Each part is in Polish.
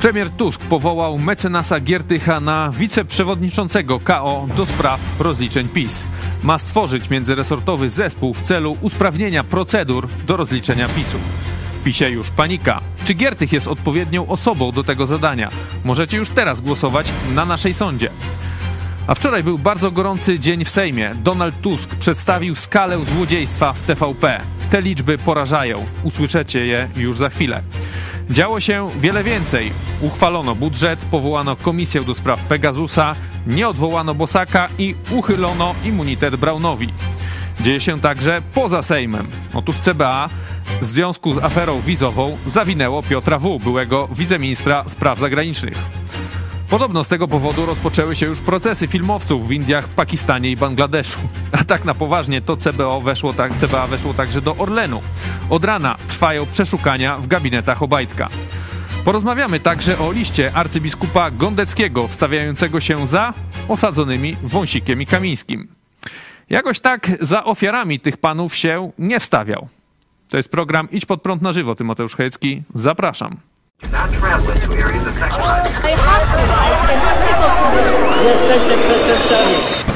Premier Tusk powołał mecenasa Giertycha na wiceprzewodniczącego KO do spraw rozliczeń PiS. Ma stworzyć międzyresortowy zespół w celu usprawnienia procedur do rozliczenia PiSu. W PiSie już panika. Czy Giertych jest odpowiednią osobą do tego zadania? Możecie już teraz głosować na naszej sądzie. A wczoraj był bardzo gorący dzień w Sejmie. Donald Tusk przedstawił skalę złodziejstwa w TVP. Te liczby porażają. Usłyszycie je już za chwilę. Działo się wiele więcej. Uchwalono budżet, powołano komisję do spraw Pegasusa, nie odwołano Bosaka i uchylono immunitet Braunowi. Dzieje się także poza Sejmem. Otóż CBA w związku z aferą wizową zawinęło Piotra W., byłego wiceministra spraw zagranicznych. Podobno z tego powodu rozpoczęły się już procesy filmowców w Indiach, Pakistanie i Bangladeszu. A tak na poważnie to CBO weszło tak, CBA weszło także do Orlenu. Od rana trwają przeszukania w gabinetach Obajtka. Porozmawiamy także o liście arcybiskupa Gondeckiego wstawiającego się za osadzonymi Wąsikiem i Kamińskim. Jakoś tak za ofiarami tych panów się nie wstawiał. To jest program Idź pod prąd na żywo. Tymoteusz Chojecki, zapraszam. Do not travel into areas affected by... I hospitalized in critical condition. Yes, yes, yes, yes, yes, yes.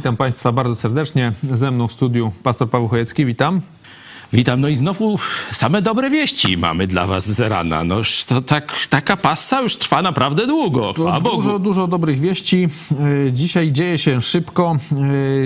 Witam Państwa bardzo serdecznie. Ze mną w studiu pastor Paweł Chojecki. Witam. Witam, no i znowu same dobre wieści mamy dla was z rana. No to tak, taka passa już trwa naprawdę długo, Bogu. Dużo, dużo dobrych wieści. Yy, Dzisiaj dzieje się szybko.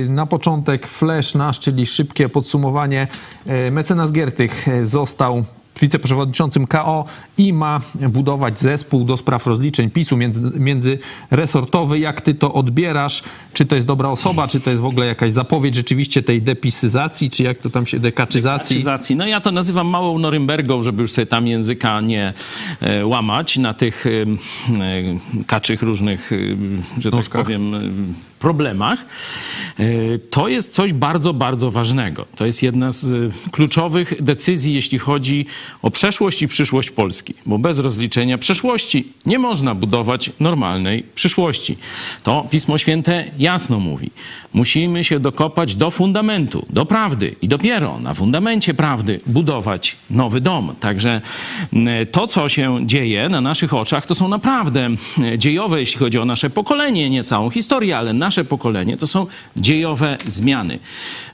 Yy, Na początek flash nasz, czyli szybkie podsumowanie. Yy, Mecenas Giertych został wiceprzewodniczącym KO i ma budować zespół do spraw rozliczeń PiSu między, międzyresortowy. Jak ty to odbierasz? Czy to jest dobra osoba? Czy to jest w ogóle jakaś zapowiedź rzeczywiście tej depisyzacji? Czy jak to tam się, dekaczyzacji? Dekaczyzacji. No ja to nazywam małą Norymbergą, żeby już sobie tam języka nie e, łamać na tych e, e, kaczych różnych, że tak Nóżkach. powiem, e, problemach. E, To jest coś bardzo, bardzo ważnego. To jest jedna z e, kluczowych decyzji, jeśli chodzi o przeszłość i przyszłość Polski, bo bez rozliczenia przeszłości nie można budować normalnej przyszłości. To Pismo Święte jasno mówi. Musimy się dokopać do fundamentu, do prawdy i dopiero na fundamencie prawdy budować nowy dom. Także to, co się dzieje na naszych oczach, to są naprawdę dziejowe, jeśli chodzi o nasze pokolenie, nie całą historię, ale nasze pokolenie, to są dziejowe zmiany.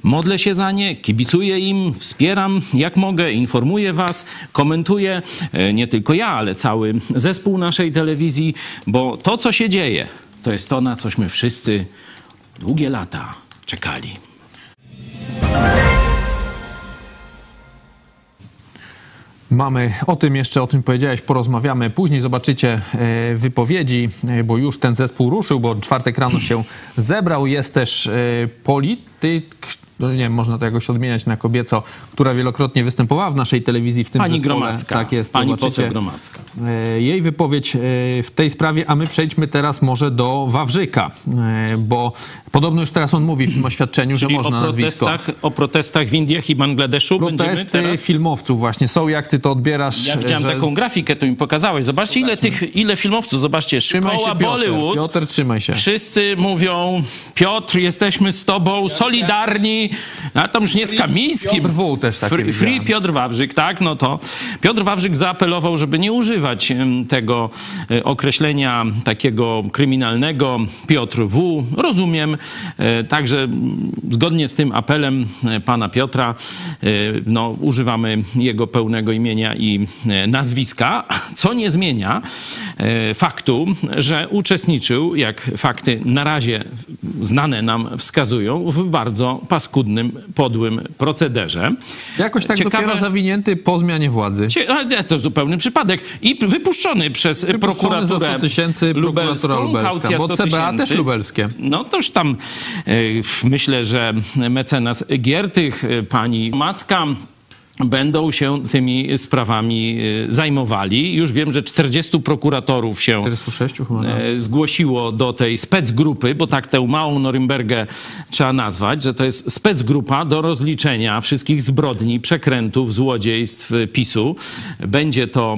Modlę się za nie, kibicuję im, wspieram jak mogę, informuję was, komentuję, e, nie tylko ja, ale cały zespół naszej telewizji, bo to, co się dzieje, to jest to, na cośmy wszyscy długie lata czekali. Mamy o tym jeszcze, o tym powiedziałeś, porozmawiamy później. Zobaczycie e, wypowiedzi, e, bo już ten zespół ruszył, bo czwartek rano się zebrał. Jest też e, polityk, nie wiem, można to jakoś odmieniać na kobieco, która wielokrotnie występowała w naszej telewizji w tym Pani zespole. Gromacka. Tak jest, Pani poseł Gromacka. E, jej wypowiedź e, w tej sprawie, a my przejdźmy teraz może do Wawrzyka, e, bo podobno już teraz on mówi w tym oświadczeniu, że można o nazwisko. o protestach w Indiach i Bangladeszu będziemy Protesty teraz... filmowców właśnie są, jak ty to odbierasz? Ja widziałem że- taką grafikę, tu mi pokazałeś. Zobaczcie, ile tych, ile filmowców. Zobaczcie, Trzymaj szkoła się, Piotr. Bollywood. Piotr, trzymaj się. Wszyscy mówią, Piotr, jesteśmy z tobą, solidarni. A tam już nie z Kamińskim. Piotr W. też takie Free, free Piotr Wawrzyk, tak, no to Piotr Wawrzyk zaapelował, żeby nie używać tego e, określenia takiego kryminalnego Piotr W. Rozumiem, e, także zgodnie z tym apelem e, pana Piotra, no, używamy jego pełnego imienia i nazwiska, co nie zmienia faktu, że uczestniczył, jak fakty na razie znane nam wskazują, w bardzo paskudnym, podłym procederze. Jakoś tak Ciekawe- dopiero zawinięty po zmianie władzy. Cie- To zupełny przypadek. I wypuszczony przez Wypuszczony za prokuraturę 100 tysięcy lubelską, lubelska, bo 100 CBA też tysięcy. lubelskie. No toż tam e, myślę, że mecenas Giertych, e, pani Macka będą się tymi sprawami e, zajmowali. Już wiem, że 40 prokuratorów się 46 chyba. no. e, zgłosiło do tej specgrupy, bo tak tę małą Norymbergę trzeba nazwać, że to jest specgrupa do rozliczenia wszystkich zbrodni, przekrętów, złodziejstw e, PiSu. Będzie to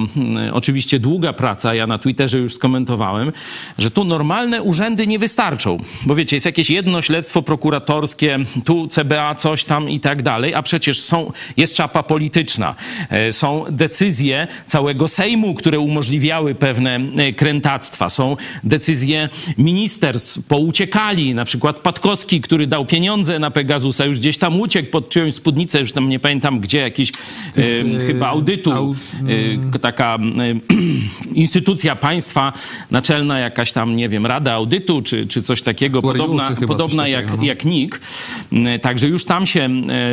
oczywiście długa praca. Ja na Twitterze już skomentowałem, że tu normalne urzędy nie wystarczą, bo wiecie, jest jakieś jedno śledztwo prokuratorskie, tu CBA coś tam i tak dalej, a przecież są, jest czapa polityczna. E, Są decyzje całego Sejmu, które umożliwiały pewne e, krętactwa. Są decyzje ministerstw, pouciekali, na przykład Patkowski, który dał pieniądze na Pegasusa, już gdzieś tam uciekł pod czyjąś spódnicę, już tam nie pamiętam gdzie, jakiś e, chyba audytu, au- taka instytucja państwa, naczelna jakaś tam, nie wiem, Rada Audytu, czy, czy coś takiego, podobna, podobna jak, no. jak NIK. Także już tam się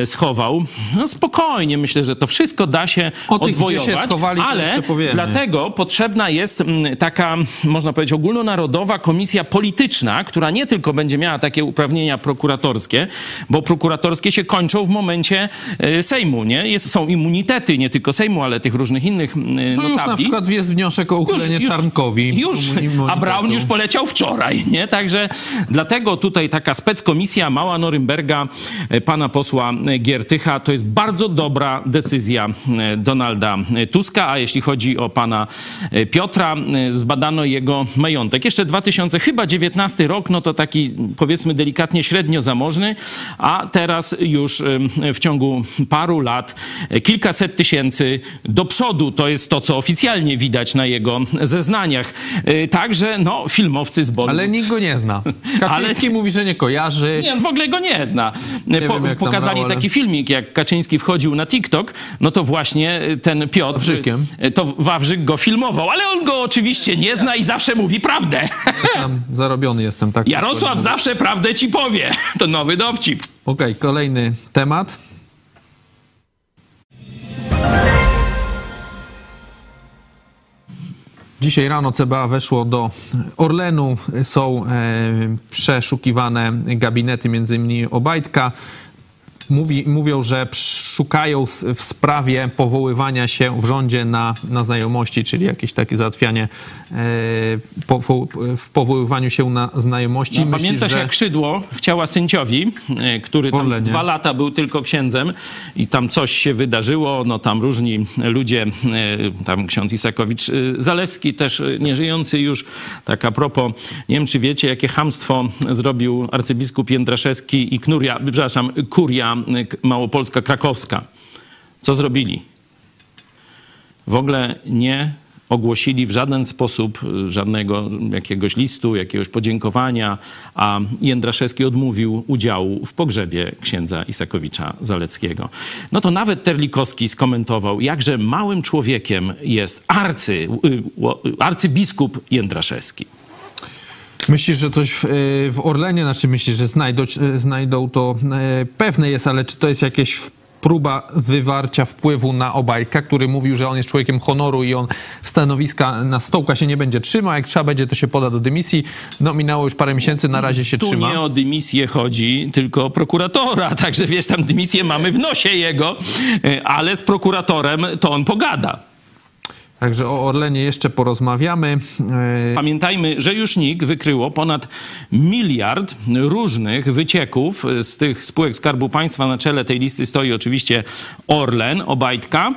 schował. No spokojnie, myślę, że to wszystko da się O tych, odwojować, się schowali, ale dlatego potrzebna jest mm, taka, można powiedzieć, ogólnonarodowa komisja polityczna, która nie tylko będzie miała takie uprawnienia prokuratorskie, bo prokuratorskie się kończą w momencie e, Sejmu, nie? Jest, są immunitety nie tylko Sejmu, ale tych różnych innych mm, No już na notabli. przykład jest wniosek o uchylenie Czarnkowi. Już, a Braun już poleciał wczoraj, nie? Także dlatego tutaj taka speckomisja mała Norymberga e, pana posła Giertycha to jest bardzo dobra decyzja e, Donalda Tuska, a jeśli chodzi o pana e, Piotra, e, zbadano jego majątek. Jeszcze 2000, chyba 19 rok, no to taki powiedzmy delikatnie średnio zamożny, a teraz już e, w ciągu paru lat e, kilkaset tysięcy do przodu. To jest to, co oficjalnie widać na jego zeznaniach. E, Także, no, filmowcy z Bollywood. Ale nikt go nie zna. Kaczyński mówi, że nie kojarzy. Nie, on w ogóle go nie zna. E, po, wiem, pokazali brał, ale- taki filmik, jak Kaczyński wchodził na TikTok, no to właśnie ten Piotr, Wawrzykiem. e, to Wawrzyk go filmował, ale on go oczywiście nie zna i zawsze mówi prawdę. Tam zarobiony jestem tak. Jarosław zawsze prawdę ci powie. To nowy dowcip. Okej, kolejny temat. Dzisiaj rano CBA weszło do Orlenu. Są e, przeszukiwane gabinety, między innymi Obajtka. Mówi, mówią, że szukają w sprawie powoływania się w rządzie na, na znajomości, czyli jakieś takie załatwianie e, po, po, w powoływaniu się na znajomości. No, Myślisz, pamiętasz, że- jak Szydło chciała sędziowi, e, który tam Orlenie. dwa lata był tylko księdzem i tam coś się wydarzyło, no tam różni ludzie, e, tam ksiądz Isakowicz Zalewski, też nieżyjący już, tak a propos, nie wiem, czy wiecie, jakie hamstwo zrobił arcybiskup Jędraszewski i Knuria, przepraszam, kuria małopolska krakowska. Co zrobili? w ogóle nie ogłosili w żaden sposób y, żadnego jakiegoś listu, jakiegoś podziękowania, a Jędraszewski odmówił udziału w pogrzebie księdza Isakowicza Zaleckiego. No to nawet Terlikowski skomentował, jakże małym człowiekiem jest arcy, y, arcybiskup Jędraszewski. Myślisz, że coś w, y, w Orlenie, znaczy myślisz, że znajdą, y, znajdą to e, pewne jest, ale czy to jest jakieś próba wywarcia wpływu na Obajtka, który mówił, że on jest człowiekiem honoru i on stanowiska na stołka się nie będzie trzymał, jak trzeba będzie, to się poda do dymisji. No minęło już parę miesięcy, na razie się Tu trzyma. nie o dymisję chodzi, tylko o prokuratora. Także wiesz, tam dymisję mamy w nosie jego, y, ale z prokuratorem to on pogada. Także o Orlenie jeszcze porozmawiamy. E, Pamiętajmy, że już NIK wykryło ponad miliard różnych wycieków z tych spółek Skarbu Państwa. Na czele tej listy stoi oczywiście Orlen, Obajtka,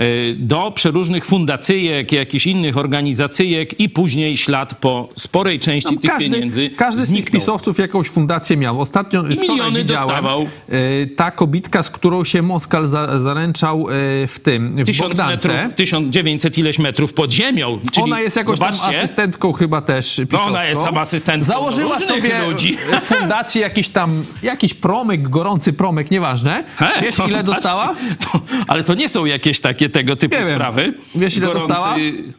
y, do przeróżnych fundacyjek, jakichś innych organizacyjek i później ślad po sporej części tych pieniędzy każdy z tych zniknął. pisowców jakąś fundację miał. Ostatnio wczoraj miliony widziałem dostawał. e, ta kobitka, z którą się Moskal za, zaręczał e, w tym, w Tysiąc Bogdance. metrów, 1900 ileś metrów pod ziemią. Czyli Ona jest jakoś tam zobaczcie, asystentką chyba też pisowską. ona jest tam asystentką Założyła sobie ludzi. fundację jakiś tam, jakiś promyk, gorący promyk, nieważne. He, Wiesz to ile dostała? To, ale to nie są jakieś takie tego typu Nie wiem. sprawy. Wiesz, ile dostała?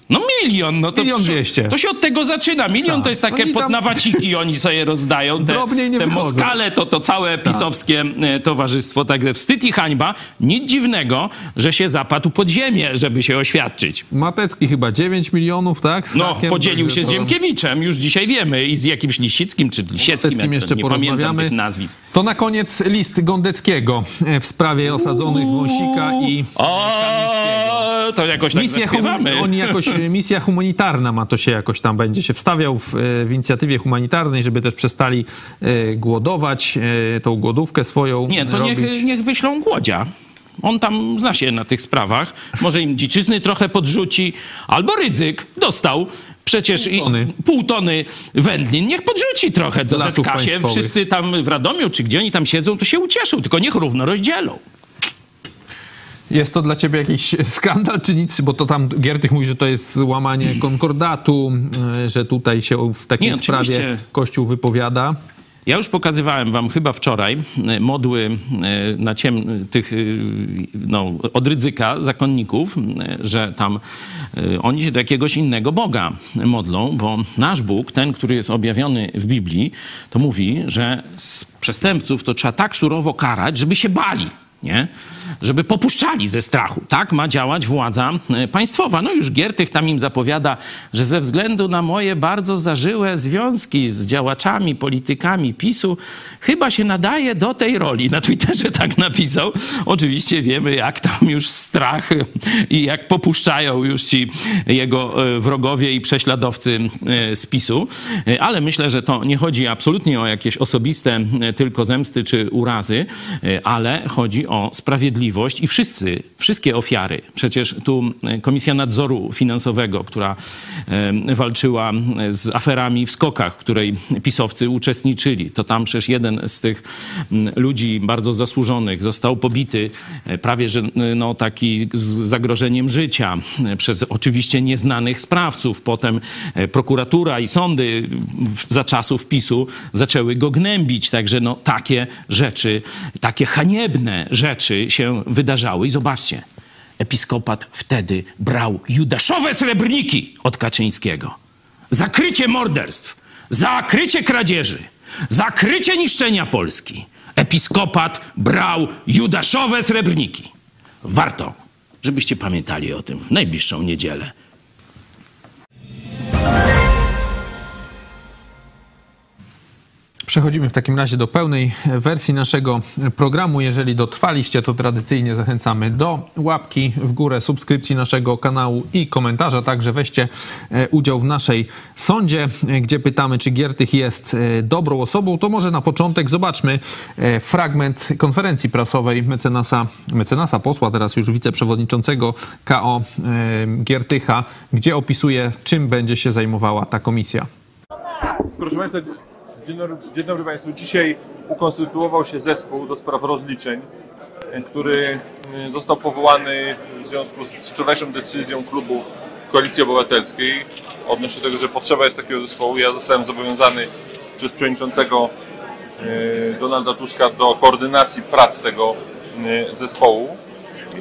No milion. No to Milion dwieście. To się od tego zaczyna. Milion Tak. to jest takie Oni tam- podnawaciki, oni sobie rozdają. Te, Drobniej nie te wychodzą. Moskale to, to całe pisowskie e, towarzystwo. Także wstyd i hańba. Nic dziwnego, że się zapadł pod ziemię, żeby się oświadczyć. Matecki chyba 9 milionów, tak? Z No, hakiem, podzielił się z Ziemkiewiczem, już dzisiaj wiemy, i z jakimś Lisickim czy Lisieckim, Gondeckim jak to- jeszcze nie pamiętam porozmawiamy. tych nazwisk. To na koniec list Gondeckiego e, w sprawie osadzonych Wąsika i O, to jakoś tak hum- oni jakoś, misja humanitarna ma to się jakoś tam będzie się wstawiał w, e, w inicjatywie humanitarnej, żeby też przestali e, głodować, e, tą głodówkę swoją Nie, to robić. niech, niech wyślą Głodzia. On tam zna się na tych sprawach. Może im dziczyzny trochę podrzuci. Albo Rydzyk dostał przecież i tony. pół tony wędlin. Niech podrzuci trochę do Lasów ZK się. państwowych. Wszyscy tam w Radomiu, czy gdzie oni tam siedzą, to się ucieszą. Tylko niech równo rozdzielą. Jest to dla ciebie jakiś skandal czy nic? Bo to tam Giertych mówi, że to jest łamanie konkordatu, e, że tutaj się w takiej Nie, sprawie. Kościół wypowiada. Ja już pokazywałem wam chyba wczoraj e, modły e, na ciem tych e, no, od Rydzyka, zakonników, że tam oni się do jakiegoś innego Boga modlą, bo nasz Bóg, ten, który jest objawiony w Biblii, to mówi, że przestępców to trzeba tak surowo karać, żeby się bali. Nie? Żeby popuszczali ze strachu. Tak ma działać władza e, państwowa. No już Giertych tam im zapowiada, że ze względu na moje bardzo zażyłe związki z działaczami, politykami PiSu, chyba się nadaje do tej roli. Na Twitterze tak napisał. Oczywiście wiemy, jak tam już strach i jak popuszczają już ci jego e, wrogowie i prześladowcy e, z PiSu. E, Ale myślę, że to nie chodzi absolutnie o jakieś osobiste e, tylko zemsty czy urazy, e, ale chodzi o sprawiedliwość i wszyscy, wszystkie ofiary. Przecież tu e, Komisja Nadzoru Finansowego, która e, walczyła z aferami w skokach, w której pisowcy uczestniczyli, to tam przecież jeden z tych ludzi bardzo zasłużonych został pobity e, prawie, że e, no, taki z zagrożeniem życia e, przez oczywiście nieznanych sprawców. Potem e, prokuratura i sądy za czasów PiSu zaczęły go gnębić. Także no, takie rzeczy, takie haniebne rzeczy się wydarzały. I zobaczcie, episkopat wtedy brał judaszowe srebrniki od Kaczyńskiego. Zakrycie morderstw, zakrycie kradzieży, zakrycie niszczenia Polski. Episkopat brał judaszowe srebrniki. Warto, żebyście pamiętali o tym w najbliższą niedzielę. Przechodzimy w takim razie do pełnej wersji naszego programu. Jeżeli dotrwaliście, to tradycyjnie zachęcamy do łapki w górę, subskrypcji naszego kanału i komentarza. Także weźcie e, udział w naszej sądzie, e, gdzie pytamy, czy Giertych jest e, dobrą osobą. To może na początek zobaczmy fragment konferencji prasowej mecenasa, mecenasa posła, teraz już wiceprzewodniczącego KO Giertycha, gdzie opisuje, czym będzie się zajmowała ta komisja. Proszę Państwa, dzień dobry, dzień dobry Państwu. Dzisiaj ukonstytuował się zespół do spraw rozliczeń, e, który e, został powołany w związku z wczorajszą decyzją klubu Koalicji Obywatelskiej odnośnie tego, że potrzeba jest takiego zespołu. Ja zostałem zobowiązany przez przewodniczącego e, Donalda Tuska do koordynacji prac tego zespołu.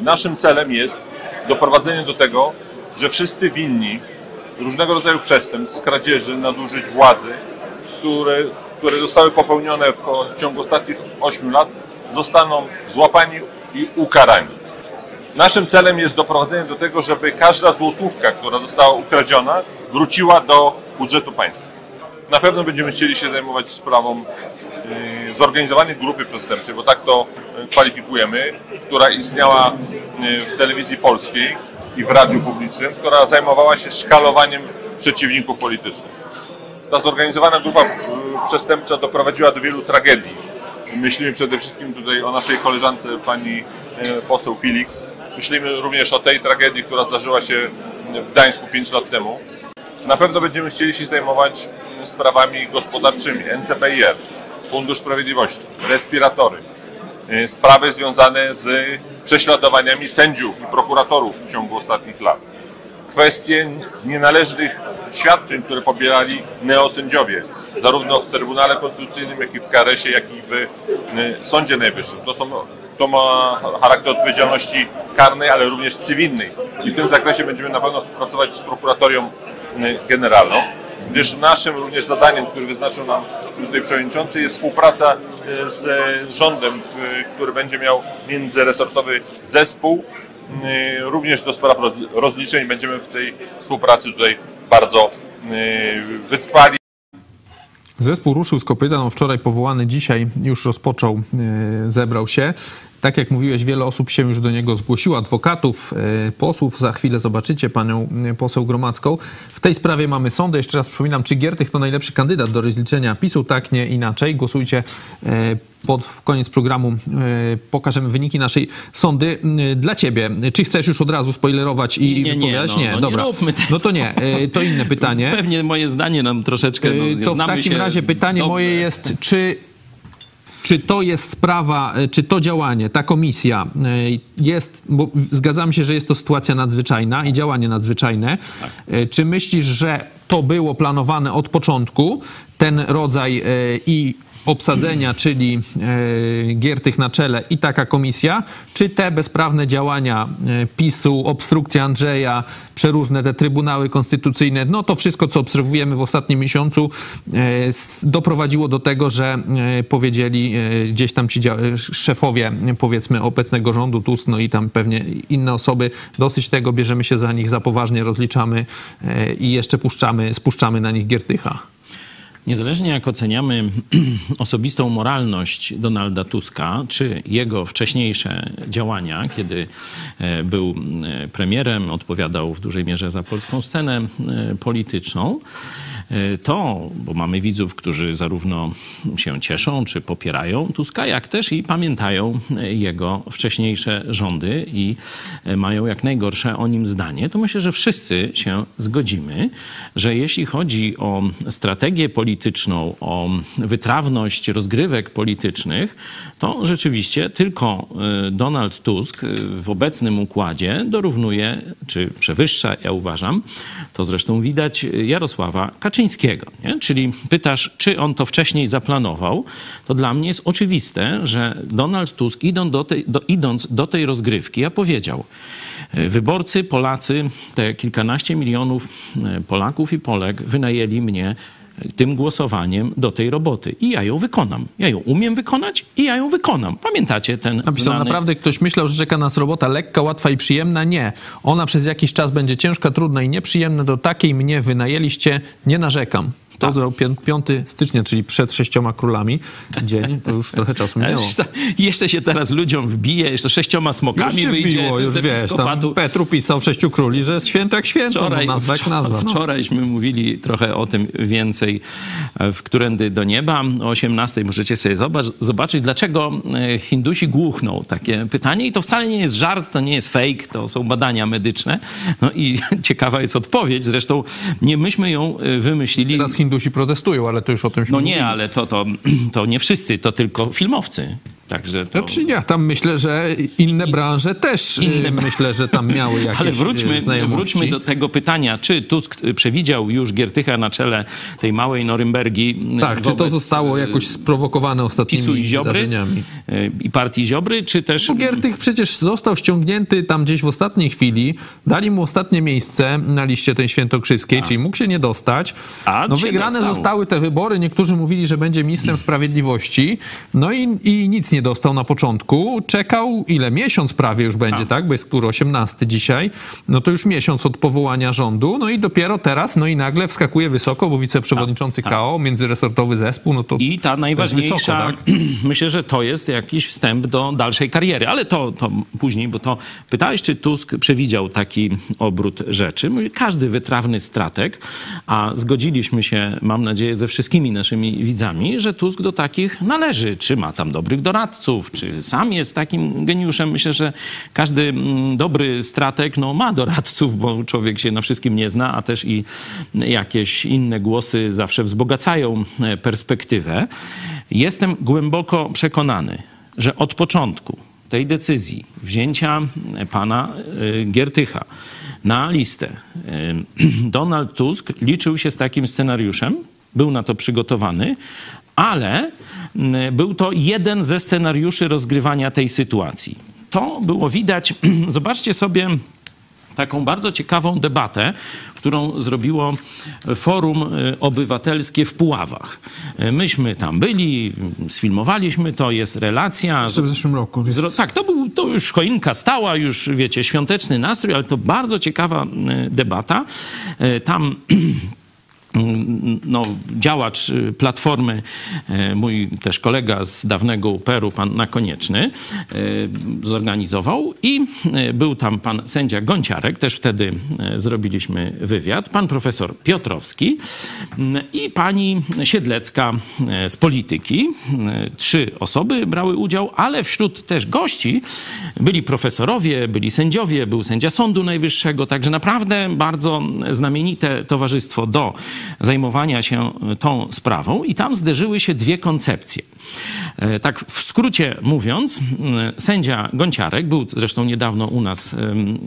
I naszym celem jest doprowadzenie do tego, że wszyscy winni różnego rodzaju przestępstw, kradzieży, nadużyć władzy, które, które zostały popełnione w, ciągu ostatnich 8 lat, zostaną złapani i ukarani. Naszym celem jest doprowadzenie do tego, żeby każda złotówka, która została ukradziona, wróciła do budżetu państwa. Na pewno będziemy chcieli się zajmować sprawą yy, zorganizowanej grupy przestępczej, bo tak to yy, kwalifikujemy, która istniała yy, w telewizji polskiej i w radiu publicznym, która zajmowała się szkalowaniem przeciwników politycznych. Ta zorganizowana grupa yy, przestępcza doprowadziła do wielu tragedii. Myślimy przede wszystkim tutaj o naszej koleżance pani yy, poseł Felix. Myślimy również o tej tragedii, która zdarzyła się w Gdańsku 5 lat temu. Na pewno będziemy chcieli się zajmować mm, sprawami gospodarczymi, NCPIR, Fundusz Sprawiedliwości, respiratory, y, sprawy związane z prześladowaniami sędziów i prokuratorów w ciągu ostatnich lat, kwestie nienależnych świadczeń, które pobierali neosędziowie, zarówno w Trybunale Konstytucyjnym, jak i w KRS-ie, jak i w y, Sądzie Najwyższym. To, są, to ma charakter odpowiedzialności karnej, ale również cywilnej. I w tym zakresie będziemy na pewno współpracować z prokuratorią y, generalną, gdyż naszym również zadaniem, który wyznaczył nam tutaj przewodniczący, jest współpraca y, z rządem, który będzie miał międzyresortowy zespół również do spraw roz- rozliczeń. Będziemy w tej współpracy tutaj bardzo y, wytrwali. Zespół ruszył z kopyta, wczoraj powołany, dzisiaj już rozpoczął, e, zebrał się. Tak jak mówiłeś, wiele osób się już do niego zgłosiło, adwokatów, e, posłów. Za chwilę zobaczycie panią e, poseł Gromacką. W tej sprawie mamy sądy. Jeszcze raz przypominam, czy Giertych to najlepszy kandydat do rozliczenia PiSu? Tak, nie, inaczej. Głosujcie e, pod koniec programu. Pokażemy wyniki naszej sądy. Dla ciebie, czy chcesz już od razu spoilerować i Nie, nie, wypowiadać? no, no nie dobra. róbmy tego. No to nie, to inne pytanie. Pewnie moje zdanie nam troszeczkę. No, to w takim razie pytanie dobrze. moje jest, czy, czy to jest sprawa, y, czy to działanie, ta komisja y, jest, bo zgadzam się, że jest to sytuacja nadzwyczajna i działanie nadzwyczajne. Y, Czy myślisz, że to było planowane od początku, ten rodzaj i obsadzenia, czyli e, Giertych na czele i taka komisja, czy te bezprawne działania e, PiSu, obstrukcja Andrzeja, przeróżne te trybunały konstytucyjne, no to wszystko, co obserwujemy w ostatnim miesiącu, e, doprowadziło do tego, że powiedzieli gdzieś tam ci szefowie, powiedzmy, obecnego rządu, Tusk, no i tam pewnie inne osoby, dosyć tego, bierzemy się za nich za poważnie, rozliczamy i jeszcze puszczamy, spuszczamy na nich Giertycha. Niezależnie jak oceniamy osobistą moralność Donalda Tuska, czy jego wcześniejsze działania, kiedy e, był e, premierem, odpowiadał w dużej mierze za polską scenę e, polityczną, to, bo mamy widzów, którzy zarówno się cieszą, czy popierają Tuska, jak też i pamiętają e, jego wcześniejsze rządy i e, mają jak najgorsze o nim zdanie, to myślę, że wszyscy się zgodzimy, że jeśli chodzi o strategię polityczną, o wytrawność rozgrywek politycznych, to rzeczywiście tylko Donald Tusk w obecnym układzie dorównuje, czy przewyższa, ja uważam, to zresztą widać Jarosława Kaczyńskiego. Nie? Czyli pytasz, czy on to wcześniej zaplanował, to dla mnie jest oczywiste, że Donald Tusk idąc do tej, do, idąc do tej rozgrywki, ja powiedział, y, wyborcy, Polacy, te kilkanaście milionów y, Polaków i Polek wynajęli mnie tym głosowaniem do tej roboty. I ja ją wykonam. Ja ją umiem wykonać i ja ją wykonam. Pamiętacie ten Napisał, znany... naprawdę ktoś myślał, że czeka nas robota lekka, łatwa i przyjemna. Nie. Ona przez jakiś czas będzie ciężka, trudna i nieprzyjemna. Do takiej mnie wynajęliście. Nie narzekam. To Tak. zrobił pię- 5 stycznia, czyli przed sześcioma królami dzień. To już trochę czasu minęło. Jeszcze- się teraz ludziom wbije, jeszcze sześcioma smokami Już wyjdzie wbiło, już wiesz, tam. Petru pisał w Sześciu Króli, że święto jak święto, Wczoraj, no, nazwa jak nazwa. No. wczorajśmy mówili trochę o tym więcej e, w Którędy do Nieba. O 18 możecie sobie zobacz, zobaczyć, dlaczego e, Hindusi głuchną. Takie pytanie i to wcale nie jest żart, to nie jest fake, to są badania medyczne. No i ciekawa jest odpowiedź. Zresztą nie myśmy ją e, wymyślili. Teraz Hindusi protestują, ale to już o tym się No mówili. nie, ale to, to, to nie wszyscy, to tylko filmowcy. Także to... Znaczy ja tam myślę, że inne branże też Inne y, bra- myślę, że tam miały jakieś Ale y, wróćmy, znajomości. wróćmy do tego pytania, czy Tusk przewidział już Giertycha na czele tej małej Norymbergi Tak, czy to zostało jakoś sprowokowane ostatnimi PiSu i Ziobry wydarzeniami? i partii Ziobry, czy też... Giertych przecież został ściągnięty tam gdzieś w ostatniej chwili, dali mu ostatnie miejsce na liście tej świętokrzyskiej, czyli mógł się nie dostać. A no wygrane dostał. zostały te wybory, niektórzy mówili, że będzie ministrem sprawiedliwości, no i, i nic nie dostał na początku. Czekał, ile? Miesiąc prawie już będzie, A. tak? Bo jest który 18 dzisiaj, no to już miesiąc od powołania rządu, no i dopiero teraz, no i nagle wskakuje wysoko, bo wiceprzewodniczący KO, międzyresortowy zespół, no to I ta najważniejsza, wysoko, tak? myślę, że to jest jakiś wstęp do dalszej kariery, ale to, to później, bo to pytałeś, czy Tusk przewidział taki obrót rzeczy. Każdy wytrawny strateg, a zgodziliśmy się, mam nadzieję, ze wszystkimi naszymi widzami, że Tusk do takich należy. Czy ma tam dobrych doradców, czy sam jest takim geniuszem. Myślę, że każdy mm, dobry strateg no, ma doradców, bo człowiek się na wszystkim nie zna, a też i jakieś inne głosy zawsze wzbogacają e, perspektywę. Jestem głęboko przekonany, że od początku tej decyzji wzięcia pana e, Giertycha na listę e, Donald Tusk liczył się z takim scenariuszem, był na to przygotowany, ale mm, był to jeden ze scenariuszy rozgrywania tej sytuacji. To było widać, zobaczcie sobie taką bardzo ciekawą debatę, którą zrobiło Forum e, Obywatelskie w Puławach. E, Myśmy tam byli, sfilmowaliśmy to, jest relacja. Jeszcze w zeszłym roku. Tak, to, był, to już choinka stała, już wiecie, świąteczny nastrój, ale to bardzo ciekawa e, debata. E, Tam no, działacz y, Platformy, e, mój też kolega z dawnego UPR-u, pan Nakonieczny, e, zorganizował i był tam pan sędzia Gonciarek, też wtedy zrobiliśmy wywiad, pan profesor Piotrowski i pani Siedlecka z polityki. Trzy osoby brały udział, ale wśród też gości byli profesorowie, byli sędziowie, był sędzia Sądu Najwyższego, także naprawdę bardzo znamienite towarzystwo do zajmowania się tą sprawą i tam zderzyły się dwie koncepcje. E, Tak w skrócie mówiąc, m, sędzia Gonciarek był zresztą niedawno u nas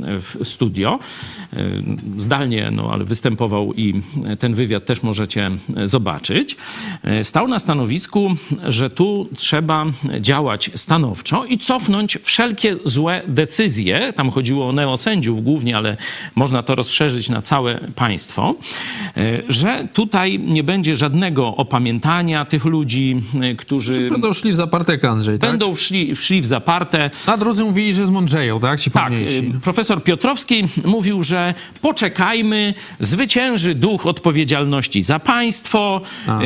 w studio, e, zdalnie, no ale występował i ten wywiad też możecie zobaczyć. E, Stał na stanowisku, że tu trzeba działać stanowczo i cofnąć wszelkie złe decyzje. Tam chodziło o neosędziów głównie, ale można to rozszerzyć na całe państwo, e, że tutaj nie będzie żadnego opamiętania tych ludzi, e, którzy Będą szli w zapartek, Andrzej, tak? będą szli, szli w zaparte. A drudzy mówili, że zmądrzeją, tak? Ci Tak, pomniejsi. y, profesor Piotrowski mówił, że poczekajmy, zwycięży duch odpowiedzialności za państwo, A.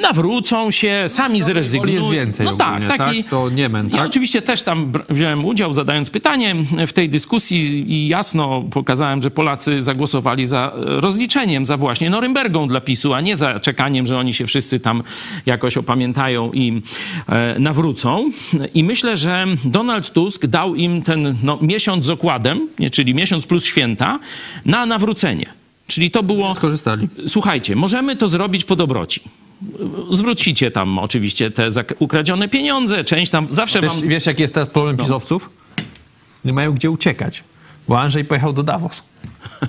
nawrócą się, sami zrezygnują. jest więcej No tak, ogólnie, taki, tak? To Niemen, Ja tak? oczywiście też tam wziąłem udział, zadając pytanie w tej dyskusji i jasno pokazałem, że Polacy zagłosowali za e, rozliczeniem, za właśnie Norymbergą dla PiSu, a nie za czekaniem, że oni się wszyscy tam jakoś opamiętają i e, nawrócą. I myślę, że Donald Tusk dał im ten no, miesiąc z okładem, nie, czyli miesiąc plus święta, na nawrócenie. Czyli to było Skorzystali. słuchajcie, możemy to zrobić po dobroci. Zwrócicie tam oczywiście te ukradzione pieniądze, część tam zawsze Też, wam... wiesz, jaki jest teraz No. problem pisowców? Nie mają gdzie uciekać, bo Andrzej pojechał do Davos.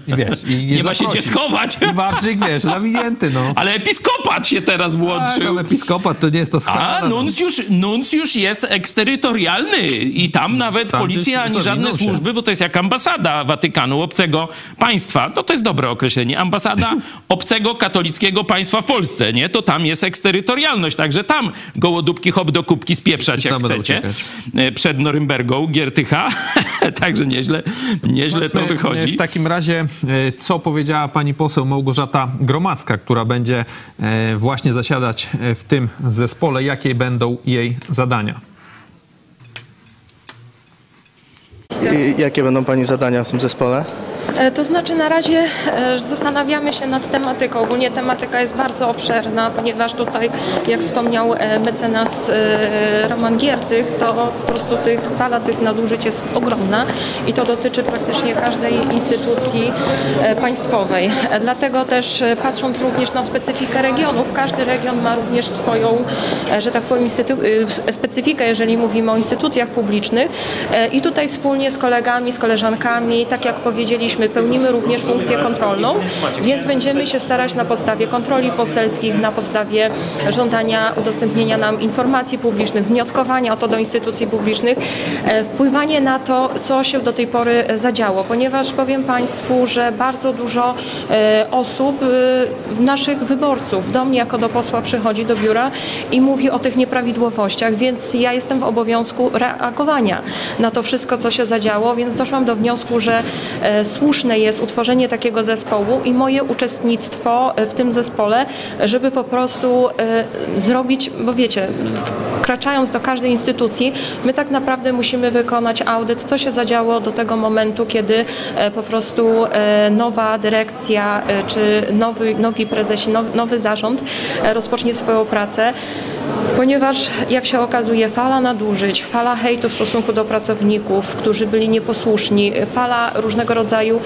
I wiesz, i nie, Nie ma się gdzie schować. I Wawrzyk, wiesz, zawinięty, no. Ale episkopat się teraz Tak, włączył. ale episkopat to nie jest to A skandal. nuncjusz, nuncjusz jest eksterytorialny i tam nawet Tam policja ani żadne się. służby, bo to jest jak ambasada Watykanu, obcego państwa. No to jest dobre określenie. Ambasada obcego katolickiego państwa w Polsce, nie? To tam jest eksterytorialność, także tam gołodupki hop do kubki spieprzać jak chcecie. uciekać. E, Przed Norymbergą, Giertycha. także nieźle, nieźle to Zobaczmy, wychodzi. W takim razie, e, co powiedziała pani poseł Małgorzata Gromacka, która będzie e, właśnie zasiadać e, w tym zespole, jakie będą jej zadania? I jakie będą Pani zadania w tym zespole? E, To znaczy na razie e, zastanawiamy się nad tematyką. Ogólnie tematyka jest bardzo obszerna, ponieważ tutaj, jak wspomniał e, mecenas Roman Giertych, to po prostu tych, fala tych nadużyć jest ogromna i to dotyczy praktycznie każdej instytucji państwowej. Dlatego też patrząc również na specyfikę regionów, każdy region ma również swoją, że tak powiem, specyfikę, jeżeli mówimy o instytucjach publicznych i tutaj wspólnie z kolegami, z koleżankami, tak jak powiedzieliśmy, pełnimy również funkcję kontrolną, więc będziemy się starać na podstawie kontroli poselskich, na podstawie żądania udostępnienia nam informacji publicznych, wnioskowania o to do instytucji publicznych, e, wpływanie na to, co się do tej pory zadziało, ponieważ powiem Państwu, że bardzo dużo e, osób, e, naszych wyborców, do mnie jako do posła przychodzi do biura i mówi o tych nieprawidłowościach, więc ja jestem w obowiązku reagowania na to wszystko, co się zadziało, więc doszłam do wniosku, że e, słuszne jest utworzenie takiego zespołu i moje uczestnictwo w tym zespole, żeby po prostu e, zrobić, bo wiecie, wkraczając do każdej instytucji, my tak naprawdę musimy wykonać audyt, co się zadziało do tego momentu, kiedy e, po prostu e, nowa dyrekcja e, czy nowy, nowi prezesi, nowy, zarząd e, rozpocznie swoją pracę. Ponieważ, jak się okazuje, fala nadużyć, fala hejtu w stosunku do pracowników, którzy byli nieposłuszni, fala różnego rodzaju e,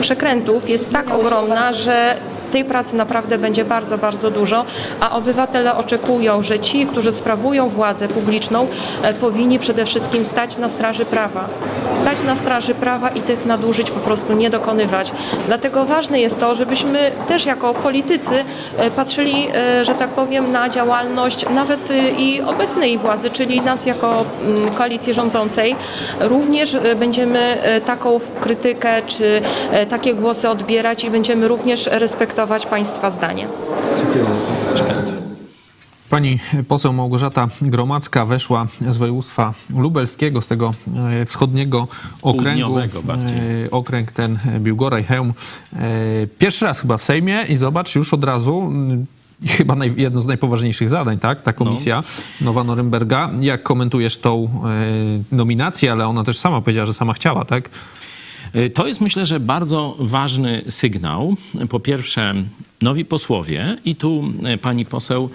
przekrętów jest tak ogromna, że tej pracy naprawdę będzie bardzo, bardzo dużo, a obywatele oczekują, że ci, którzy sprawują władzę publiczną, e, powinni przede wszystkim stać na straży prawa. Stać na straży prawa i tych nadużyć po prostu nie dokonywać. Dlatego ważne jest to, żebyśmy też jako politycy e, patrzyli, e, że tak powiem, na działalność nawet i obecnej władzy, czyli nas jako mm, koalicji rządzącej. Również będziemy taką krytykę czy takie głosy odbierać i będziemy również respektować Państwa zdanie. Pani poseł Małgorzata Gromacka weszła z województwa lubelskiego, z tego e, wschodniego okręgu. E, Okręg ten e, Biłgoraj, Chełm. E, Pierwszy raz chyba w Sejmie i zobacz już od razu mm, chyba naj, jedno z najpoważniejszych zadań, tak? Ta komisja Nowa Norymberga. Jak komentujesz tą nominację, ale ona też sama powiedziała, że sama chciała, tak? Y, To jest myślę, że bardzo ważny sygnał. Po pierwsze, nowi posłowie, i tu y, pani poseł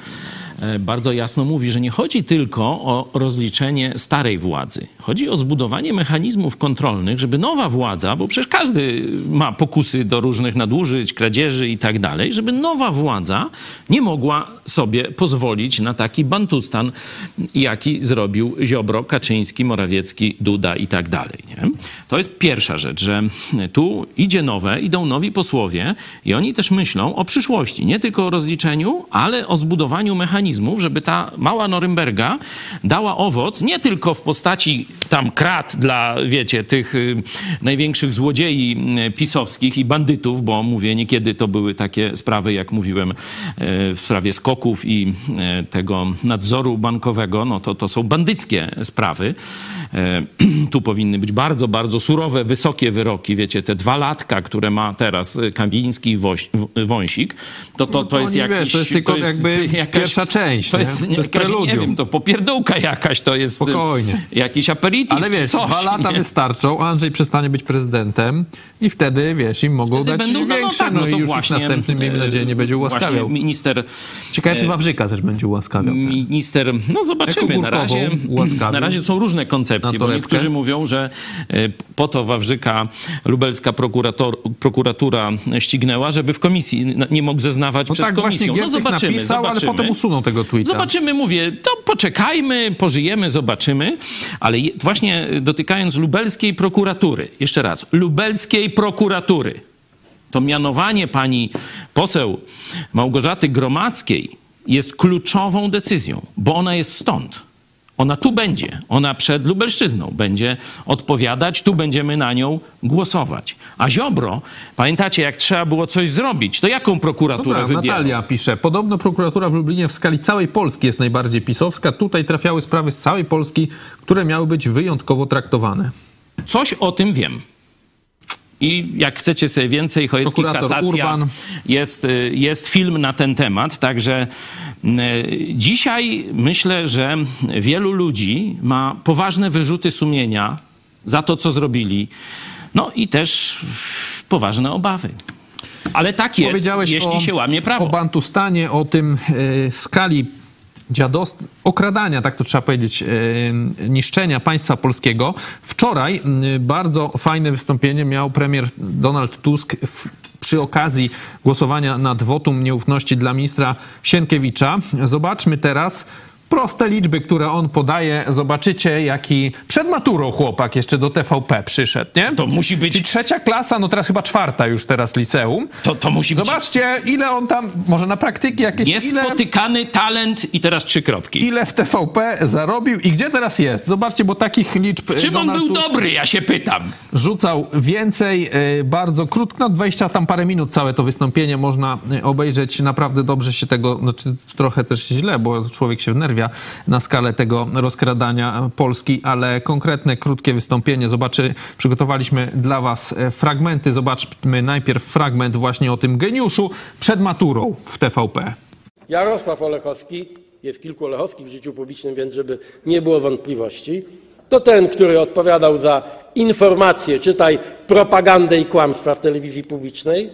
bardzo jasno mówi, że nie chodzi tylko o rozliczenie starej władzy. Chodzi o zbudowanie mechanizmów kontrolnych, żeby nowa władza, bo przecież każdy ma pokusy do różnych nadużyć, kradzieży i tak dalej, żeby nowa władza nie mogła sobie pozwolić na taki bantustan, jaki zrobił Ziobro, Kaczyński, Morawiecki, Duda i tak dalej. Nie? To jest pierwsza rzecz, że tu idzie nowe, idą nowi posłowie i oni też myślą o przyszłości. Nie tylko o rozliczeniu, ale o zbudowaniu mechanizmów, żeby ta mała Norymberga dała owoc nie tylko w postaci tam krat dla, wiecie, tych y, największych złodziei y, pisowskich i bandytów, bo mówię, niekiedy to były takie sprawy, jak mówiłem, y, w sprawie skoków i tego nadzoru bankowego, no to to są bandyckie sprawy. Tu powinny być bardzo, bardzo surowe, wysokie wyroki. Wiecie, te dwa latka, które ma teraz Kawiński i Wąsik, to, to, to No, jest nie jakiś... wiesz, to jest tylko jakby pierwsza część, To nie? jest, To jest jakaś, nie preludium. wiem, to popierdółka jakaś, to jest Spokojnie. jakiś aperitif Ale wiesz, coś. dwa lata nie? wystarczą, Andrzej przestanie być prezydentem i wtedy, wiesz, im mogą Wtedy dać będą- no, no większe, tak, no, no to już właśnie, ich następny, miejmy e, nadzieję, nie będzie ułaskawiał. Właśnie minister, Ciekawe, czy Wawrzyka też będzie ułaskawiał. ten. minister, no zobaczymy, na razie, ułaskawił. na razie są różne koncepcje, bo niektórzy mówią, że e, po to Wawrzyka lubelska prokurator, prokuratura ścignęła, żeby w komisji nie mógł zeznawać No przed tak właśnie komisją. No Giertych zobaczymy, napisał, zobaczymy. ale potem usunął tego tweeta. Zobaczymy, mówię, to poczekajmy, pożyjemy, zobaczymy, ale właśnie dotykając lubelskiej prokuratury, jeszcze raz, lubelskiej prokuratury, to mianowanie pani poseł Małgorzaty Gromackiej jest kluczową decyzją, bo ona jest stąd. Ona tu będzie, ona przed Lubelszczyzną będzie odpowiadać, tu będziemy na nią głosować. A Ziobro, pamiętacie, jak trzeba było coś zrobić, to jaką No prokuraturę tak, wybierał? Natalia pisze, podobno prokuratura w Lublinie w skali całej Polski jest najbardziej pisowska. Tutaj trafiały sprawy z całej Polski, które miały być wyjątkowo traktowane. Coś o tym wiem. I jak chcecie sobie więcej, Chojecki Kasacja, Urban. jest, y, jest film na ten temat, także y, dzisiaj myślę, że wielu ludzi ma poważne wyrzuty sumienia za to, co zrobili, no i też poważne obawy. Ale tak jest, jeśli o, się łamie prawo. o Bantustanie, o tym e, skali dziadost, okradania, tak to trzeba powiedzieć, e, niszczenia państwa polskiego. Wczoraj bardzo fajne wystąpienie miał premier Donald Tusk w, przy okazji głosowania nad wotum nieufności dla ministra Sienkiewicza. Zobaczmy teraz proste liczby, które on podaje. Zobaczycie, jaki przed maturą chłopak jeszcze do TVP przyszedł, nie? To musi być- Czyli trzecia klasa, no teraz chyba czwarta już teraz liceum. To, to musi być Zobaczcie, ile on tam, może na praktyki jakieś, ile, niespotykany talent i teraz trzy kropki. ile w TVP zarobił i gdzie teraz jest. Zobaczcie, bo takich liczb W czym on Donald był Tusk dobry, ja się pytam. rzucał więcej, e, bardzo krótko, no 20 tam parę minut całe to wystąpienie można e, obejrzeć. Naprawdę dobrze się tego, znaczy trochę też źle, bo człowiek się wnerwia na skalę tego rozkradania Polski, ale konkretne, krótkie wystąpienie. Zobaczy, przygotowaliśmy dla was e, fragmenty. Zobaczmy najpierw fragment właśnie o tym geniuszu przed maturą w TVP. Jarosław Olechowski, jest kilku Olechowskich w życiu publicznym, więc żeby nie było wątpliwości, to ten, który odpowiadał za informacje, czytaj propagandę i kłamstwa w telewizji publicznej,